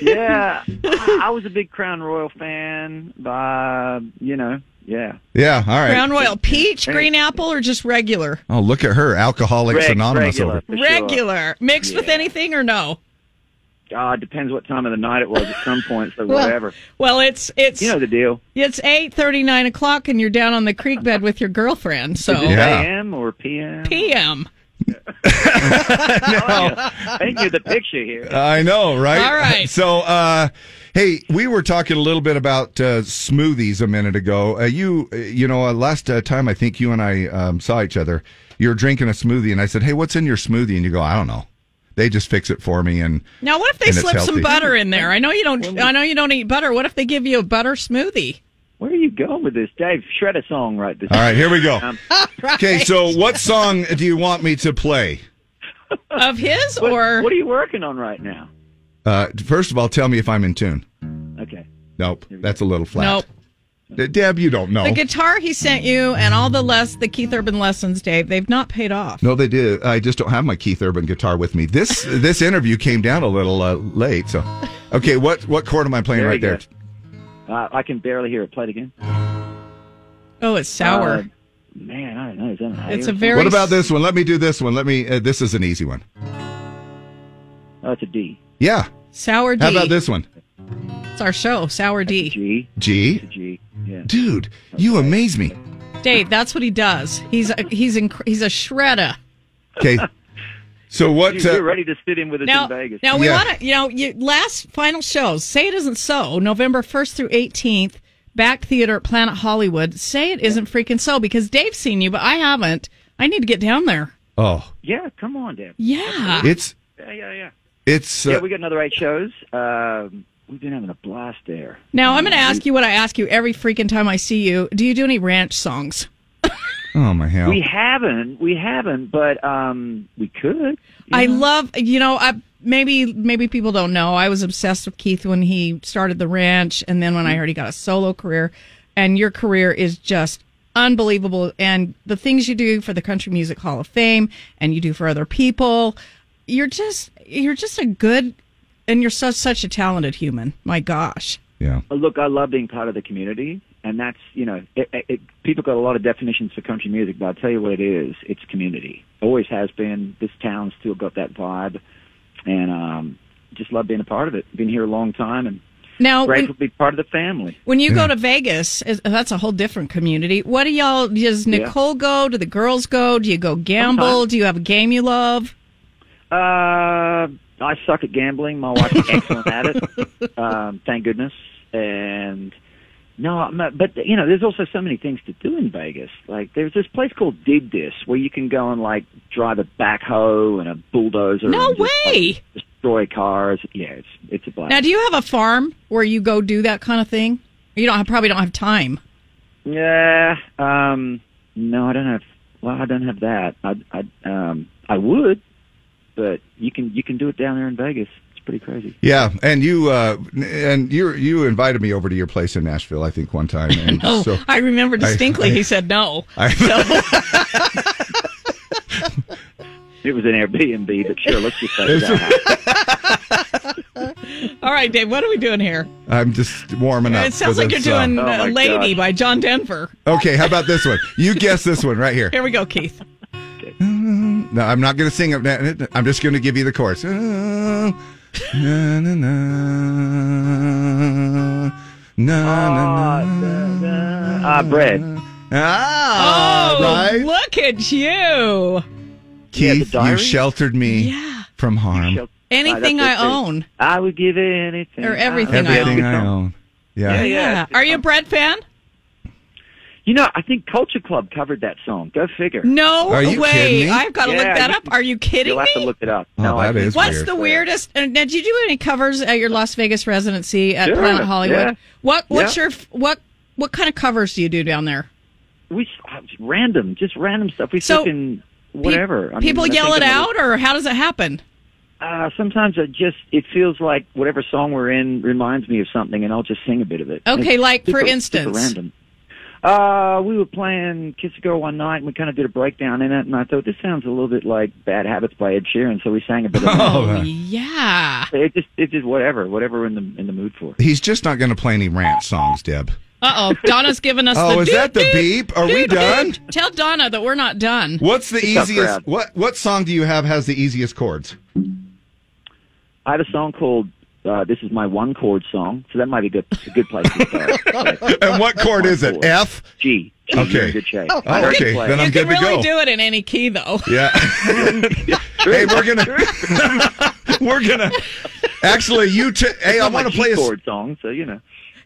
yeah. I, I was a big Crown Royal fan by, you know, yeah. Yeah, all right. Crown Royal peach, green apple, or just regular? Oh, look at her, Alcoholics Reg- Anonymous regular. over. For sure. Regular. Mixed with anything or no? Uh, depends what time of the night it was at some point, so Well- whatever. Well, it's it's You know the deal. it's eight thirty nine o'clock, and you're down on the creek bed with your girlfriend. So Is it AM or PM? PM. Paint you the picture here. I know, right? All right. So, uh, hey, we were talking a little bit about uh, smoothies a minute ago. Uh, you, uh, you know, uh, last uh, time I think you and I um, saw each other, you were drinking a smoothie, and I said, "Hey, what's in your smoothie?" And you go, "I don't know." They just fix it for me, and Now, what if they and it's slip some butter in there? I know you don't. I know you don't eat butter. What if they give you a butter smoothie? Where are you going with this, Dave? Shred a song right this All right, here we go. Um, Okay, so what song do you want me to play? Of his what, or what are you working on right now? Uh, first of all, tell me if I'm in tune. Okay. Nope, that's a little flat. Nope. D- Deb, you don't know. The guitar he sent you and all the less the Keith Urban lessons, Dave, they've not paid off. No, they did. I just don't have my Keith Urban guitar with me. This this interview came down a little uh, late. So, okay, what what chord am I playing Very right there? Good. Uh, I can barely hear it. Play it again. Oh, it's sour. Uh, man, I don't know. Is that an It's a very What about this one? Let me do this one. Let me. Uh, this is an easy one. Oh, it's a D. Yeah. sour D. How about this one? It's our show, Sour D. G. G. G. Yeah. Dude, you amaze me. Dave, that's what he does. He's a, he's inc- he's a shredder. Okay. So what? You're Uh, ready to sit in with us Now, in Vegas. now we Yeah. want to, you know, you, last final shows. Say it isn't so. November first through eighteenth, Bakkt Theater at Planet Hollywood. Say it isn't freaking so because Dave's seen you, but I haven't. I need to get down there. oh, Yeah, come on, Dave. Yeah. it's Yeah, yeah, yeah. it's. yeah, Uh, we got another eight shows. Um, we've been having a blast there. Now I'm going to ask you what I ask you every freaking time I see you. Do you do any ranch songs? oh my hell. We haven't, we haven't, but um, we could. I love, you know, I maybe maybe people don't know. I was obsessed with Keith when he started the ranch, and then when I heard he got a solo career, and your career is just unbelievable. And the things you do for the Country Music Hall of Fame, and you do for other people, you're just you're just a good, and you're such such a talented human. My gosh. Yeah. Look, I love being part of the community, and that's you know, it, it, it, people got a lot of definitions for country music, but I'll tell you what it is: it's community. Always has been. This town's still got that vibe, and um, just love being a part of it. Been here a long time, and Now, when, grateful to be part of the family. when you go to Vegas, is- that's a whole different community. What do y'all? Does Yeah. Nicole go? Do the girls go? Do you go gamble? Sometimes. Do you have a game you love? Uh, I suck at gambling. My wife's excellent at it. Um, thank goodness. And no, I'm not- but you know, there's also so many things to do in Vegas. Like there's this place called Dig This where you can go and like drive a backhoe and a bulldozer. No and just, like, way. destroy cars. Yeah, it's it's a blast. Now, do you have a farm where you go do that kind of thing? You don't have, probably don't have time. Yeah. Um. No, I don't have. Well, I don't have that. I. I. Um. I would, but you can. You can do it down there in Vegas. It's pretty crazy. Yeah, and you uh, and you you invited me over to your place in Nashville, I think, one time. And No, so I remember distinctly. I- he said no. I- It was an Airbnb, but sure, let's just say that. All right, Dave. What are we doing here? I'm just warming up. It sounds like you're doing uh, "Lady" by John Denver. Okay, how about this one? You guess this one right here. Here we go, Keith. No, I'm not going to sing it. I'm just going to give you the chorus. Uh, na, na, na, na, na, na. Ah, bread. Ah, oh, right. look at you! Keith, you sheltered me from harm. Anything Ah, I that's it, too. own, I would give anything. or everything, I own. I own. Yeah. Yeah, yeah. Are you a bread fan? You know, I think Culture Club covered that song. Go figure. No Are you way! kidding me? I've got to look Yeah, that you up. Are you kidding You'll have to me? look it up. Oh, no, I that think- is What's weird. the weirdest? And did you do any covers at your Las Vegas residency at Sure, Planet Hollywood? yeah. What What's Yeah. your what What kind of covers do you do down there? We random, just random stuff. We So, fucking whatever. I mean, People I yell think it of out, or how does it happen? Uh, sometimes it just it feels like whatever song we're in reminds me of something, and I'll just sing a bit of it. Okay, It's like, for super- super instance? random. Uh, we were playing Kiss a Girl one night, and we kind of did a breakdown in it, and I thought this sounds a little bit like Bad Habits by Ed Sheeran, so we sang a bit of Oh, it. right. Yeah. It just it just whatever, whatever we're in the in the mood for. He's just not going to play any rant songs, Deb. Uh oh, Donna's giving us. Oh, the is that the doot, beep? Are we doot, doot. done? Tell Donna that we're not done. What's the It's a easiest? crowd. What what song do you have has the easiest chords? I have a song called uh, "This Is My One Chord Song," so that might be good a good place to start. and what chord is it? F. G. G Okay. You're good shape. Oh, I heard you okay. Then I'm you good can to really go. do it in any key, though. Yeah. hey, we're gonna we're gonna actually you. T- hey, I It's not want my to play a. keyboard song, so you know.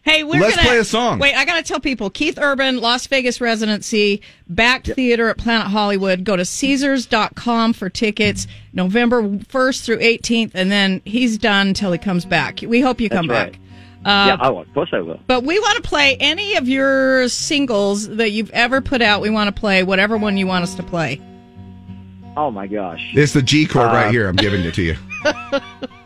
Hey, we're Let's gonna play a song. Wait, I gotta tell people: Keith Urban, Las Vegas residency, Bakkt Theater at Planet Hollywood. Go to Caesars.com for tickets. November first through 18th, and then he's done until he comes back. We hope you come That's right. back. Uh, yeah, oh, of course I will. But we want to play any of your singles that you've ever put out. We want to play whatever one you want us to play. Oh my gosh. It's the G chord right Uh, here. I'm giving it to you.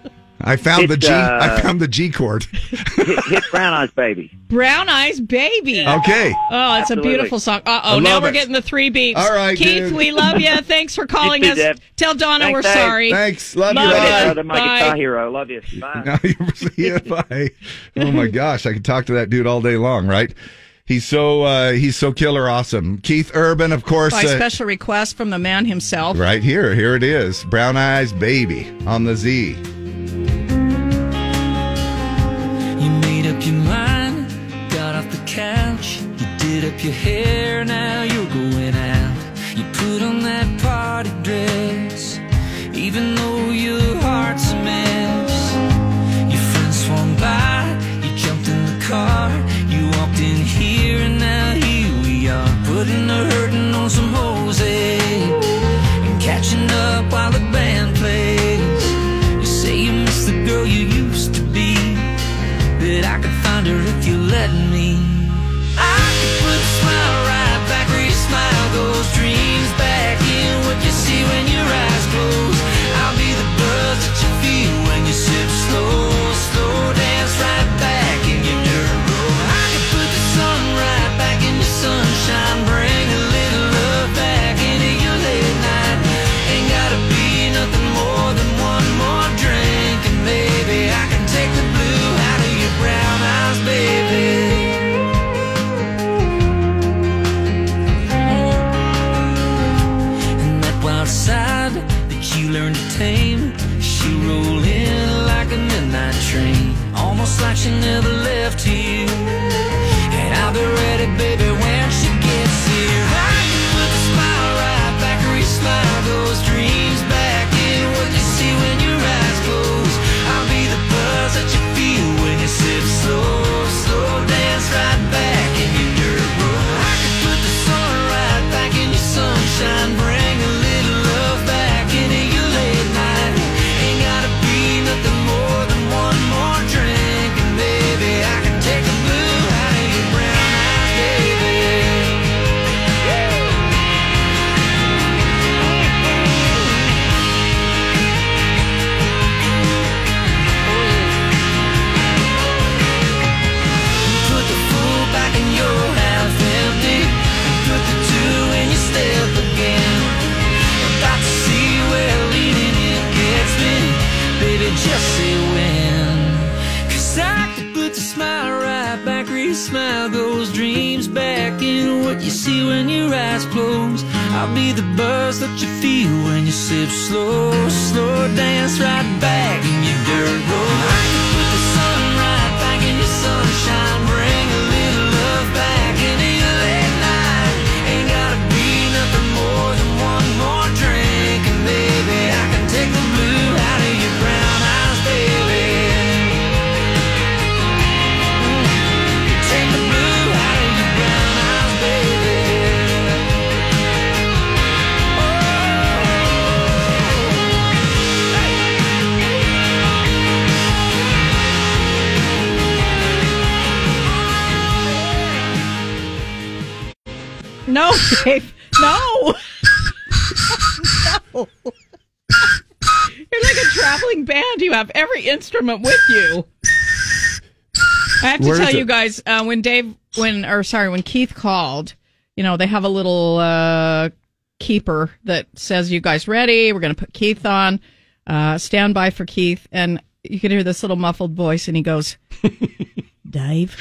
I found the It's, G. I uh, found the G chord. hit, hit Brown Eyes Baby. Brown Eyes Baby. Okay. Oh, it's Absolutely. a beautiful song. Uh oh, now love we're getting the three beeps. All right, Keith, dude. we love you. Thanks for calling us. Deb. Tell Donna Thanks, we're Dave. sorry. Thanks. Love, Love you. you. Love Bye. you, my Bye. guitar hero. Love you. Bye. Now you see it. Bye. Oh my gosh, I could talk to that dude all day long, right? He's so uh, he's so killer awesome. Keith Urban, of course. By uh, special request from the man himself. Right here, here it is. Brown Eyes Baby on the Z. up your mind, got off the couch. You did up your hair, now you're going out. You put on that party dress, even though your heart's a mess. Your friends swung by, you jumped in the car. You walked in here, and now here we are, putting the hurting on some Jose and catching up while the band plays. Let me. I the never instrument with you. I have to Where tell you guys, uh, when Dave, when, or sorry, when Keith called, you know, they have a little uh, keeper that says, You guys ready? We're going to put Keith on. Uh, stand by for Keith. And you can hear this little muffled voice, and he goes, Dave.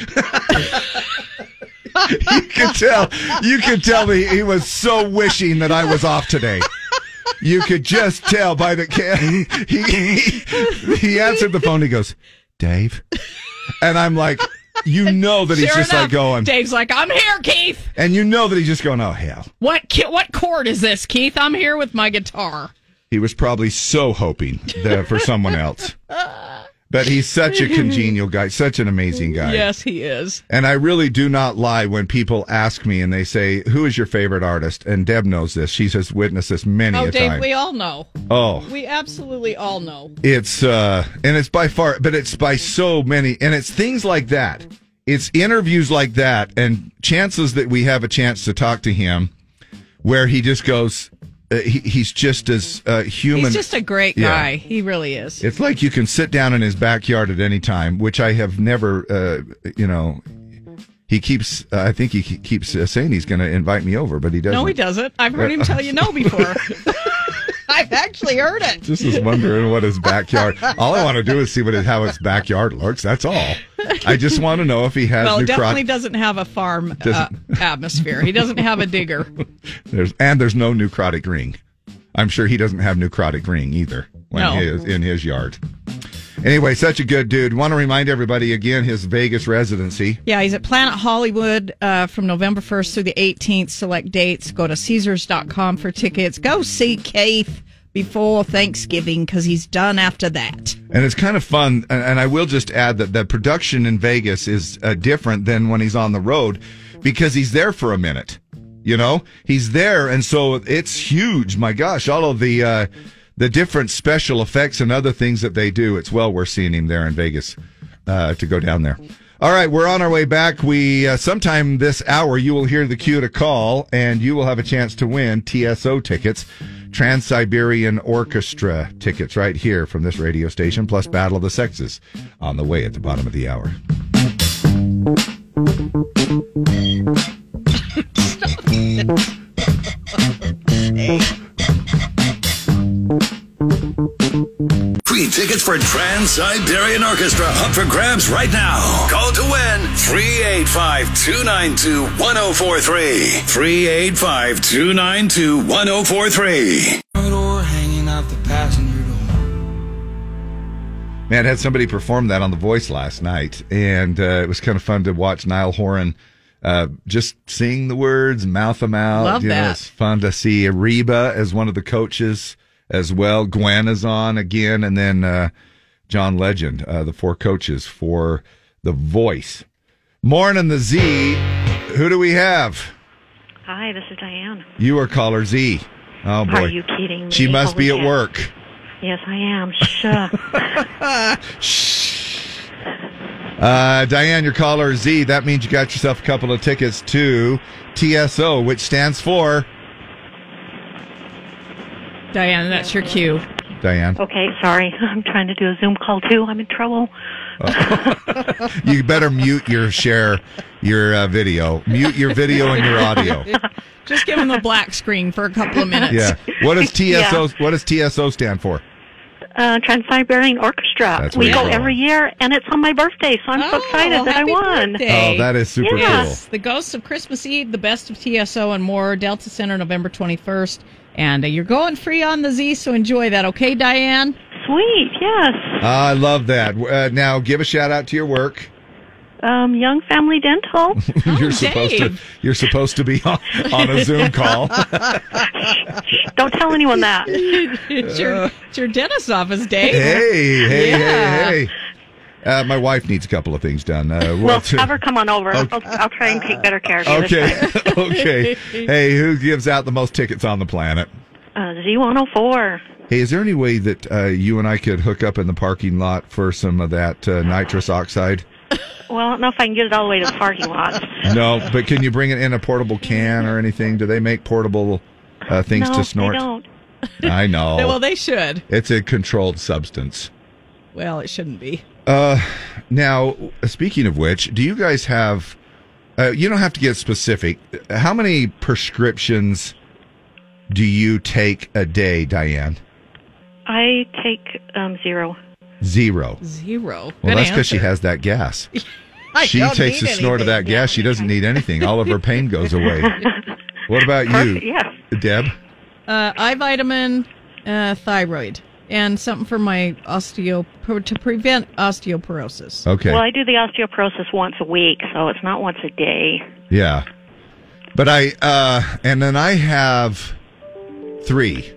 you could tell. You could tell me he was so wishing that I was off today. You could just tell by the ca- he he, he answered the phone. He goes, Dave, and I'm like, you know that he's Sure just enough, like going, Dave's like, I'm here, Keith. and you know that he's just going, oh hell. What ki- what chord is this, Keith? I'm here with my guitar. He was probably so hoping that for someone else. But he's such a congenial guy, such an amazing guy. Yes, he is. And I really do not lie when people ask me and they say, "Who is your favorite artist?" And Deb knows this; she has witnessed this many Oh, a Dave, time. we all know. oh, We absolutely all know. it's uh, and it's by far, but it's by so many, and it's things like that. It's interviews like that, and chances that we have a chance to talk to him, where he just goes, uh, he, he's just as uh, human. He's just a great Yeah. guy. He really is. It's like you can sit down in his backyard at any time, which I have never, uh, you know. He keeps, uh, I think he keeps uh, saying he's going to invite me over, but he doesn't. No, he doesn't. I've heard him tell you no before. I've actually heard it. Just was wondering what his backyard. All I want to do is see what his, how his backyard looks. That's all. I just want to know if he has well, new definitely doesn't have a farm uh, atmosphere. He doesn't have a digger. There's and there's no necrotic ring. I'm sure he doesn't have necrotic ring either when No. he is in his yard. Anyway, such a good dude. Want to remind everybody again his Vegas residency. Yeah, he's at Planet Hollywood uh, from November 1st through the 18th. Select dates. Go to Caesars.com for tickets. Go see Keith before Thanksgiving because he's done after that. And it's kind of fun. And, and I will just add that the production in Vegas is uh, different than when he's on the road because he's there for a minute. You know, he's there, and so it's huge. My gosh, all of the uh, the different special effects and other things that they do. It's well worth seeing him there in Vegas uh, to go down there. All right, we're on our way back. We uh, sometime this hour you will hear the cue to call, and you will have a chance to win TSO tickets, Trans Siberian Orchestra tickets, right here from this radio station, plus Battle of the Sexes on the way at the bottom of the hour. Free tickets for Trans Siberian Orchestra up for grabs right now. Call to win 385 292 1043. 385 292 1043. Door hanging out the passenger Man, I had somebody perform that on The Voice last night, and uh, it was kind of fun to watch Niall Horan uh, just sing the words, mouth them out. Love you know, that. it's fun to see Reba as one of the coaches as well. Gwen is on again, and then uh, John Legend, uh, the four coaches for The Voice. Morning, the Z. Who do we have? Hi, this is Diane. You are caller Z. Oh boy, Are you kidding me? She must be at work. Yes, I am. Shh. Uh, Diane, your caller Z. That means you got yourself a couple of tickets to TSO, which stands for Diane, that's your cue. Diane. okay, sorry. I'm trying to do a Zoom call too. I'm in trouble. You better mute your share, your uh, video. Mute your video and your audio. Just give him the black screen for a couple of minutes. Yeah. What does TSO? Yeah. What does TSO stand for? uh, Trans Siberian Orchestra. That's we go you're every year, and it's on my birthday, so I'm so excited well, that I happy won. birthday. Oh, that is super cool. yes. The Ghosts of Christmas Eve, the best of TSO and more, Delta Center, November 21st. And uh, you're going free on the Z, so enjoy that, okay, Diane? Sweet, yes. I love that. Uh, now, give a shout out to your work. Um, Young Family Dental. you're supposed to. You're supposed to be on, on a Zoom call. Don't tell anyone that. it's, your, it's your dentist's office, Dave. hey, hey, Yeah. hey, hey. Uh, my wife needs a couple of things done. Uh, Well, what- have her come on over. Okay. I'll, I'll try and take better care of you. Okay, This time. okay. Hey, who gives out the most tickets on the planet? Uh, Z104. Hey, is there any way that uh, you and I could hook up in the parking lot for some of that uh, nitrous oxide? Well, I don't know if I can get it all the way to the parking lot. No, but can you bring it in a portable can or anything? Do they make portable uh, things no, to snort? they don't. I know. Well, they should. It's a controlled substance. Well, it shouldn't be. Uh, now, speaking of which, do you guys have? Uh, you don't have to get specific. How many prescriptions do you take a day, Diane? I take um, zero. Zero. Zero. Well, Good that's because she has that gas. I she don't takes a need snort of that gas. She doesn't need anything. All of her pain goes away. What about Perfect, you, yes. Deb? Uh, eye vitamin, uh, thyroid, and something for my osteo to prevent osteoporosis. Okay. Well, I do the osteoporosis once a week, so it's not once a day. Yeah. But I uh and then I have three.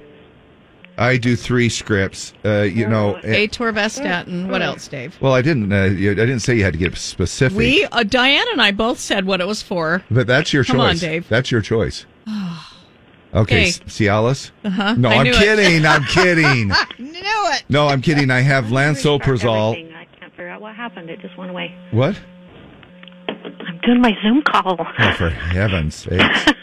I do three scripts. Uh you know eh, Atorvastatin. What else, Dave? well I didn't uh, you- I didn't say you had to get specific. We, uh, Diane and I both said what it was for. but that's your Come on, choice. Dave. That's your choice. Okay, Hey. S- Cialis? Uh-huh. No, I I'm knew it. kidding. I'm kidding. Knew it. No, I'm kidding. I have lansoprazole. I can't figure out what happened. It just went away. What? I'm doing my Zoom call. Oh, for heaven's sakes.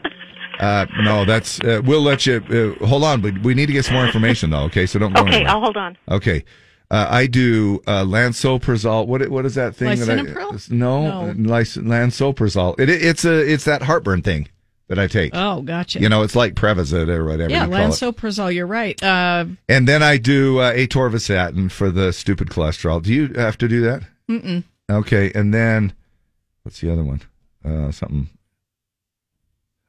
Uh, no, that's. Uh, we'll let you. Uh, hold on, but we need to get some more information, though. Okay, so don't go Okay, anywhere. I'll hold on. Okay. Uh, I do uh, lansoprazole. What what is that thing that I? Lisinopril? No, No. Lys- lansoprazole. It, it's a it's that heartburn thing that I take. Oh, gotcha. You know, it's like Prevacid or whatever yeah, lansoprazole. You're right. Uh, And then I do uh, atorvastatin for the stupid cholesterol. Do you have to do that? mm-mm. Okay, and then what's the other one? Uh, something.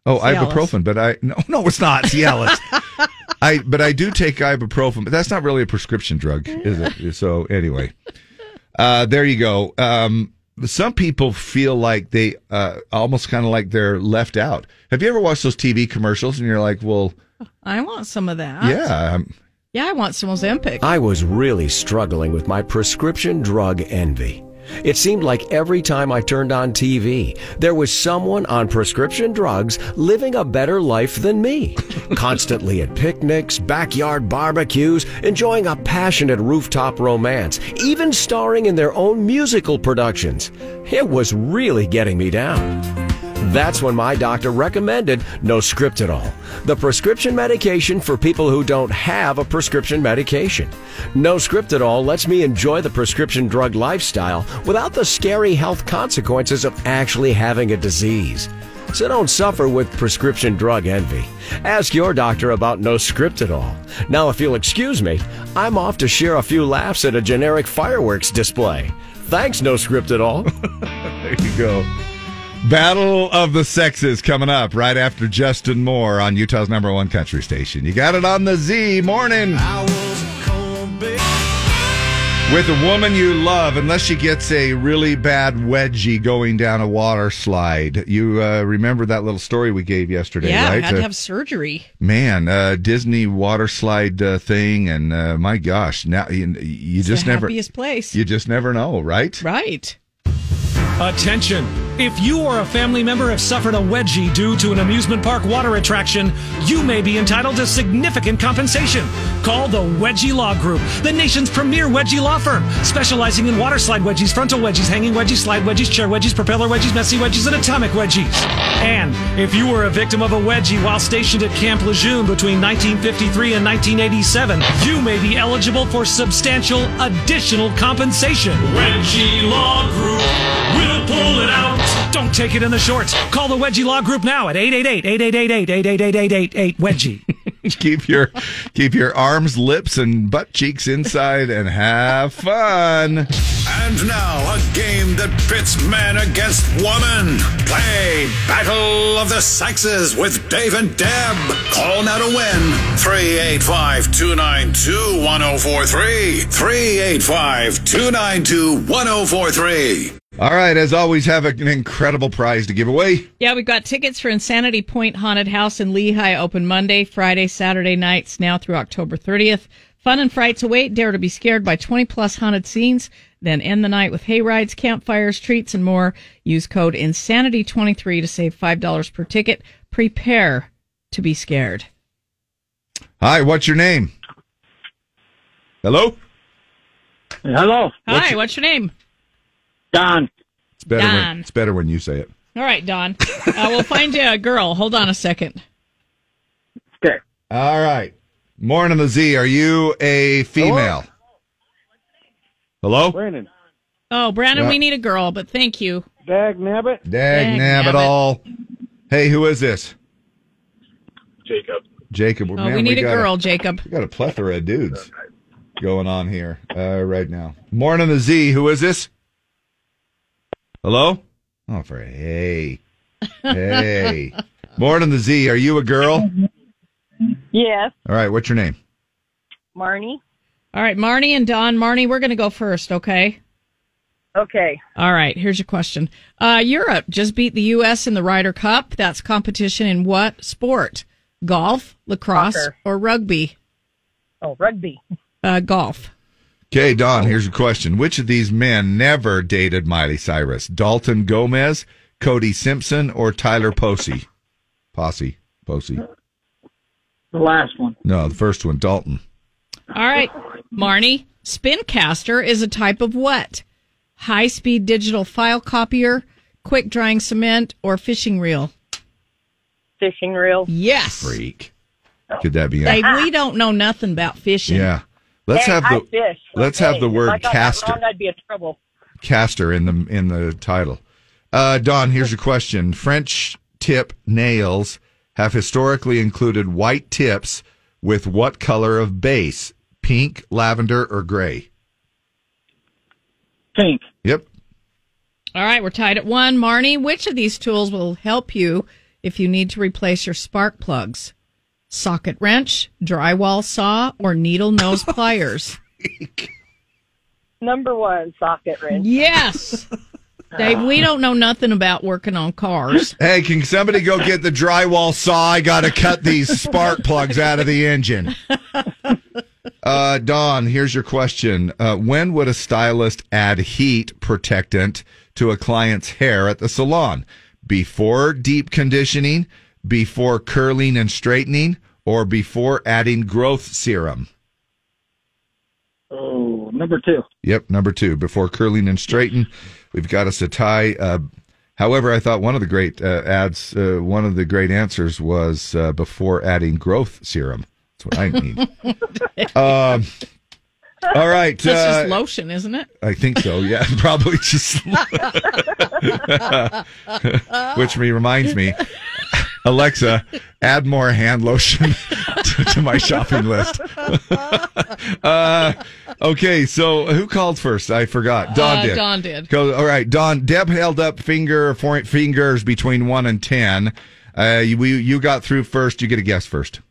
Oh, Cialis. ibuprofen, but I no no it's not Cialis. I but I do take ibuprofen, but that's not really a prescription drug, is it? So anyway, uh, there you go. Um, some people feel like they uh, almost kind of like they're left out. Have you ever watched those TV commercials and you're like, well, I want some of that. yeah, I'm, Yeah, I want some Ozempic. I was really struggling with my prescription drug envy. It seemed like every time I turned on TV, there was someone on prescription drugs living a better life than me. Constantly at picnics, backyard barbecues, enjoying a passionate rooftop romance, even starring in their own musical productions. It was really getting me down. That's when my doctor recommended No script at all. The prescription medication for people who don't have a prescription medication. No script at all lets me enjoy the prescription drug lifestyle without the scary health consequences of actually having a disease. So don't suffer with prescription drug envy. Ask your doctor about No script at all. Now, if you'll excuse me, I'm off to share a few laughs at a generic fireworks display. Thanks, No script at all. there you go. Battle of the Sexes coming up right after Justin Moore on Utah's number one country station. You got it on the Z morning. With a woman you love, unless she gets a really bad wedgie going down a water slide. You uh, remember that little story we gave yesterday, yeah, I right? had Uh, to have surgery. Man, uh, Disney water slide uh, thing, and uh, my gosh, now you, you It's just the never, happiest place. you just never know, right? Right. Attention! If you or a family member have suffered a wedgie due to an amusement park water attraction, you may be entitled to significant compensation. Call the Wedgie Law Group, the nation's premier wedgie law firm, specializing in water slide wedgies, frontal wedgies, hanging wedgies, slide wedgies, chair wedgies, propeller wedgies, messy wedgies, and atomic wedgies. And if you were a victim of a wedgie while stationed at Camp Lejeune between 1953 and 1987, you may be eligible for substantial additional compensation. Wedgie Law Group will pull it out. Don't take it in the shorts. Call the Wedgie Law Group now at 888 888 888 Wedgie. keep your keep your arms, lips, and butt cheeks inside and have fun. And now, a game that pits man against woman. Play Battle of the Sexes with Dave and Deb. Call now to win 385 292 1043. 385 292 1043. All right, as always, have an incredible prize to give away. Yeah, we've got tickets for Insanity Point Haunted House in Lehi open Monday, Friday, Saturday nights now through October 30th. Fun and frights await. Dare to be scared by 20 plus haunted scenes. Then end the night with hay rides, campfires, treats, and more. Use code Insanity23 to save $5 per ticket. Prepare to be scared. Hi, what's your name? Hello? Hello. Hi, What's what's your- your name? Don. It's better when Don. it's better when you say it. All right, Don. Uh, we'll find you a girl. Hold on a second. Okay. All right. Morning the Z. Are you a female? Hello? Brandon. Oh, Brandon, Yeah. we need a girl, but thank you. Dag nabbit. Dag Dag nabbit all. Hey, who is this? Jacob. Jacob. Oh, Man, we need a got girl, Jacob. We got a plethora of dudes going on here uh, right now. Morning the Z. Who is this? Hello? Oh, for hey. Hey. Morning the Z. Are you a girl? Yes, All right. What's your name? Marnie. All right, Marnie and Don. Marnie, we're going to go first, okay? Okay. All right, here's your question. Uh, Europe just beat the U.S. in the Ryder Cup. That's competition in what sport? Golf, lacrosse, Soccer. or rugby? Oh, rugby. Uh, golf. Okay, Don, here's your question. Which of these men never dated Miley Cyrus? Dalton Gomez, Cody Simpson, or Tyler Posey? Posse. Posey. The last one. No, the first one, Dalton. All right, Marnie. Spincaster is a type of what? High speed digital file copier, quick drying cement, or fishing reel? Fishing reel. Yes. Freak. Could that be Hey, it? we don't know nothing about fishing. Yeah. Let's Hey, have the fish, let's okay. have the word caster wrong, I'd be in trouble. caster in the in the title. Uh, Don, here's your question. French tip nails have historically included white tips with what color of base? Pink, lavender, or gray? Pink. Yep. All right, we're tied at one. Marnie, which of these tools will help you if you need to replace your spark plugs? Socket wrench, drywall saw, or needle nose pliers? Number one, socket wrench. Yes. Dave, we don't know nothing about working on cars. Hey, can somebody go get the drywall saw? I got to cut these spark plugs out of the engine. Uh, Don, here's your question. Uh, when would a stylist add heat protectant to a client's hair at the salon? Before deep conditioning, before curling and straightening, or before adding growth serum? Oh, number two. Yep, number two, before curling and straighten. We've got us a tie. Uh, however, I thought one of the great uh, ads, uh, one of the great answers was uh, before adding growth serum. That's what I mean. um, all right. This uh, just lotion, isn't it? I think so. Yeah, probably just. Which me reminds me, Alexa, add more hand lotion to, to my shopping list. uh, okay, so who called first? I forgot. Don Uh, did. Dawn did. Go. All right, Don. Deb held up finger four, fingers between one and ten. Uh, you, we, you got through first. You get a guess first.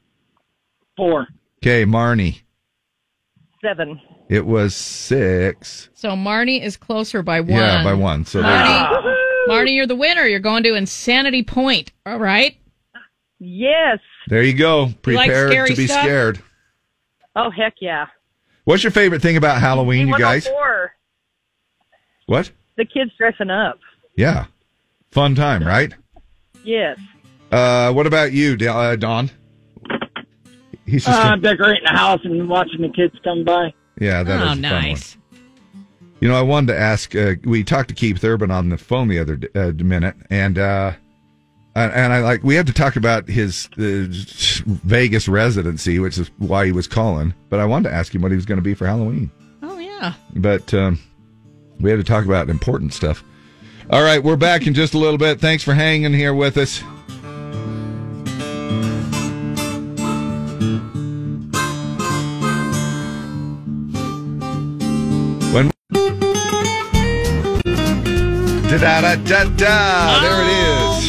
Four. Okay, Marnie. Seven. It was six. So Marnie is closer by one. Yeah, by one. So there you go. Marnie, Marnie, you're the winner. You're going to Insanity Point. All right. Yes. There you go. You like to be stuff? scared. Oh, heck yeah. What's your favorite thing about Halloween, you guys? What? The kids dressing up. Yeah. Fun time, right? Yes. Uh, what about you, uh, Don? He's just Uh, decorating the house and watching the kids come by. yeah, that is oh, a fun nice. one. You know, I wanted to ask. Uh, we talked to Keith Urban on the phone the other d- uh, minute, and uh, and I like we have to talk about his uh, Vegas residency, which is why he was calling. But I wanted to ask him what he was going to be for Halloween. Oh yeah. But um, we had to talk about important stuff. All right, we're back in just a little bit. Thanks for hanging here with us. When da da da da, there it is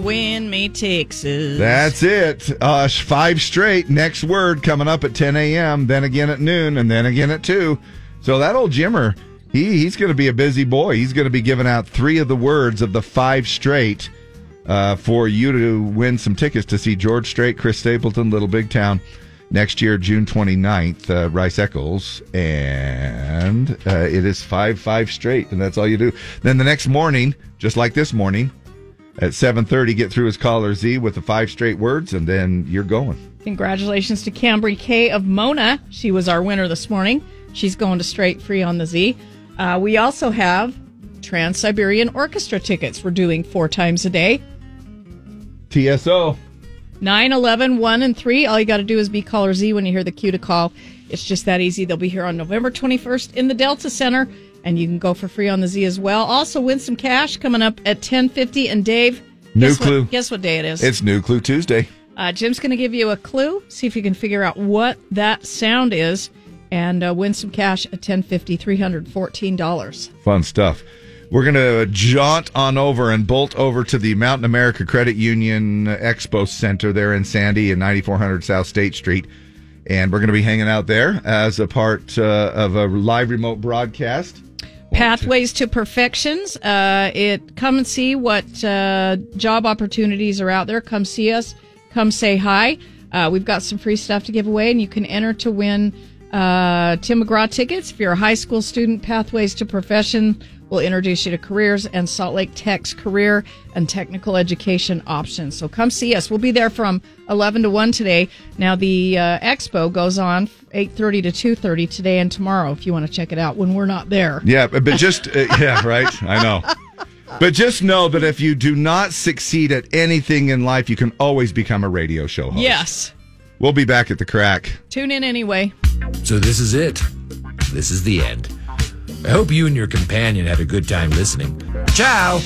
win me Texas. That's it. Uh, five straight. Next word coming up at 10 a.m. Then again at noon, and then again at two. So that old Jimmer, he he's going to be a busy boy. He's going to be giving out three of the words of the five straight uh, for you to win some tickets to see George Strait, Chris Stapleton, Little Big Town next year, June 29th, uh, Rice Eccles. And uh, it is five, five straight. And that's all you do. Then the next morning, just like this morning, at 7.30, get through his caller Z with the five straight words, and then you're going. Congratulations to Cambry K of Mona. She was our winner this morning. She's going to straight free on the Z. Uh, we also have Trans Siberian Orchestra tickets. We're doing four times a day. TSO. 9, 11, 1, and 3. All you got to do is be caller Z when you hear the cue to call. It's just that easy. They'll be here on November 21st in the Delta Center, and you can go for free on the Z as well. Also, win some cash coming up at 1050. And Dave, New guess clue. What, guess what day it is? It's New Clue Tuesday. Uh, Jim's going to give you a clue. See if you can figure out what that sound is, and uh, win some cash at 1050 $314. Fun stuff. We're going to jaunt on over and bolt over to the Mountain America Credit Union Expo Center there in Sandy and 9400 South State Street. And we're going to be hanging out there as a part uh, of a live remote broadcast. Pathways to Professions. Uh, it come and see what uh, job opportunities are out there. Come see us. Come say hi. Uh, we've got some free stuff to give away, and you can enter to win uh, Tim McGraw tickets. If you're a high school student, Pathways to Profession will introduce you to careers and Salt Lake Tech's career and technical education options. So come see us. We'll be there from 11 to 1 today. Now the uh, expo goes on 8:30 to 2:30 today and tomorrow. If you want to check it out when we're not there. Yeah, but but just, uh, yeah, right. I know. But just know that if you do not succeed at anything in life, you can always become a radio show host. Yes. We'll be back at the crack. Tune in anyway. So this is it. This is the end. I hope you and your companion had a good time listening. Ciao!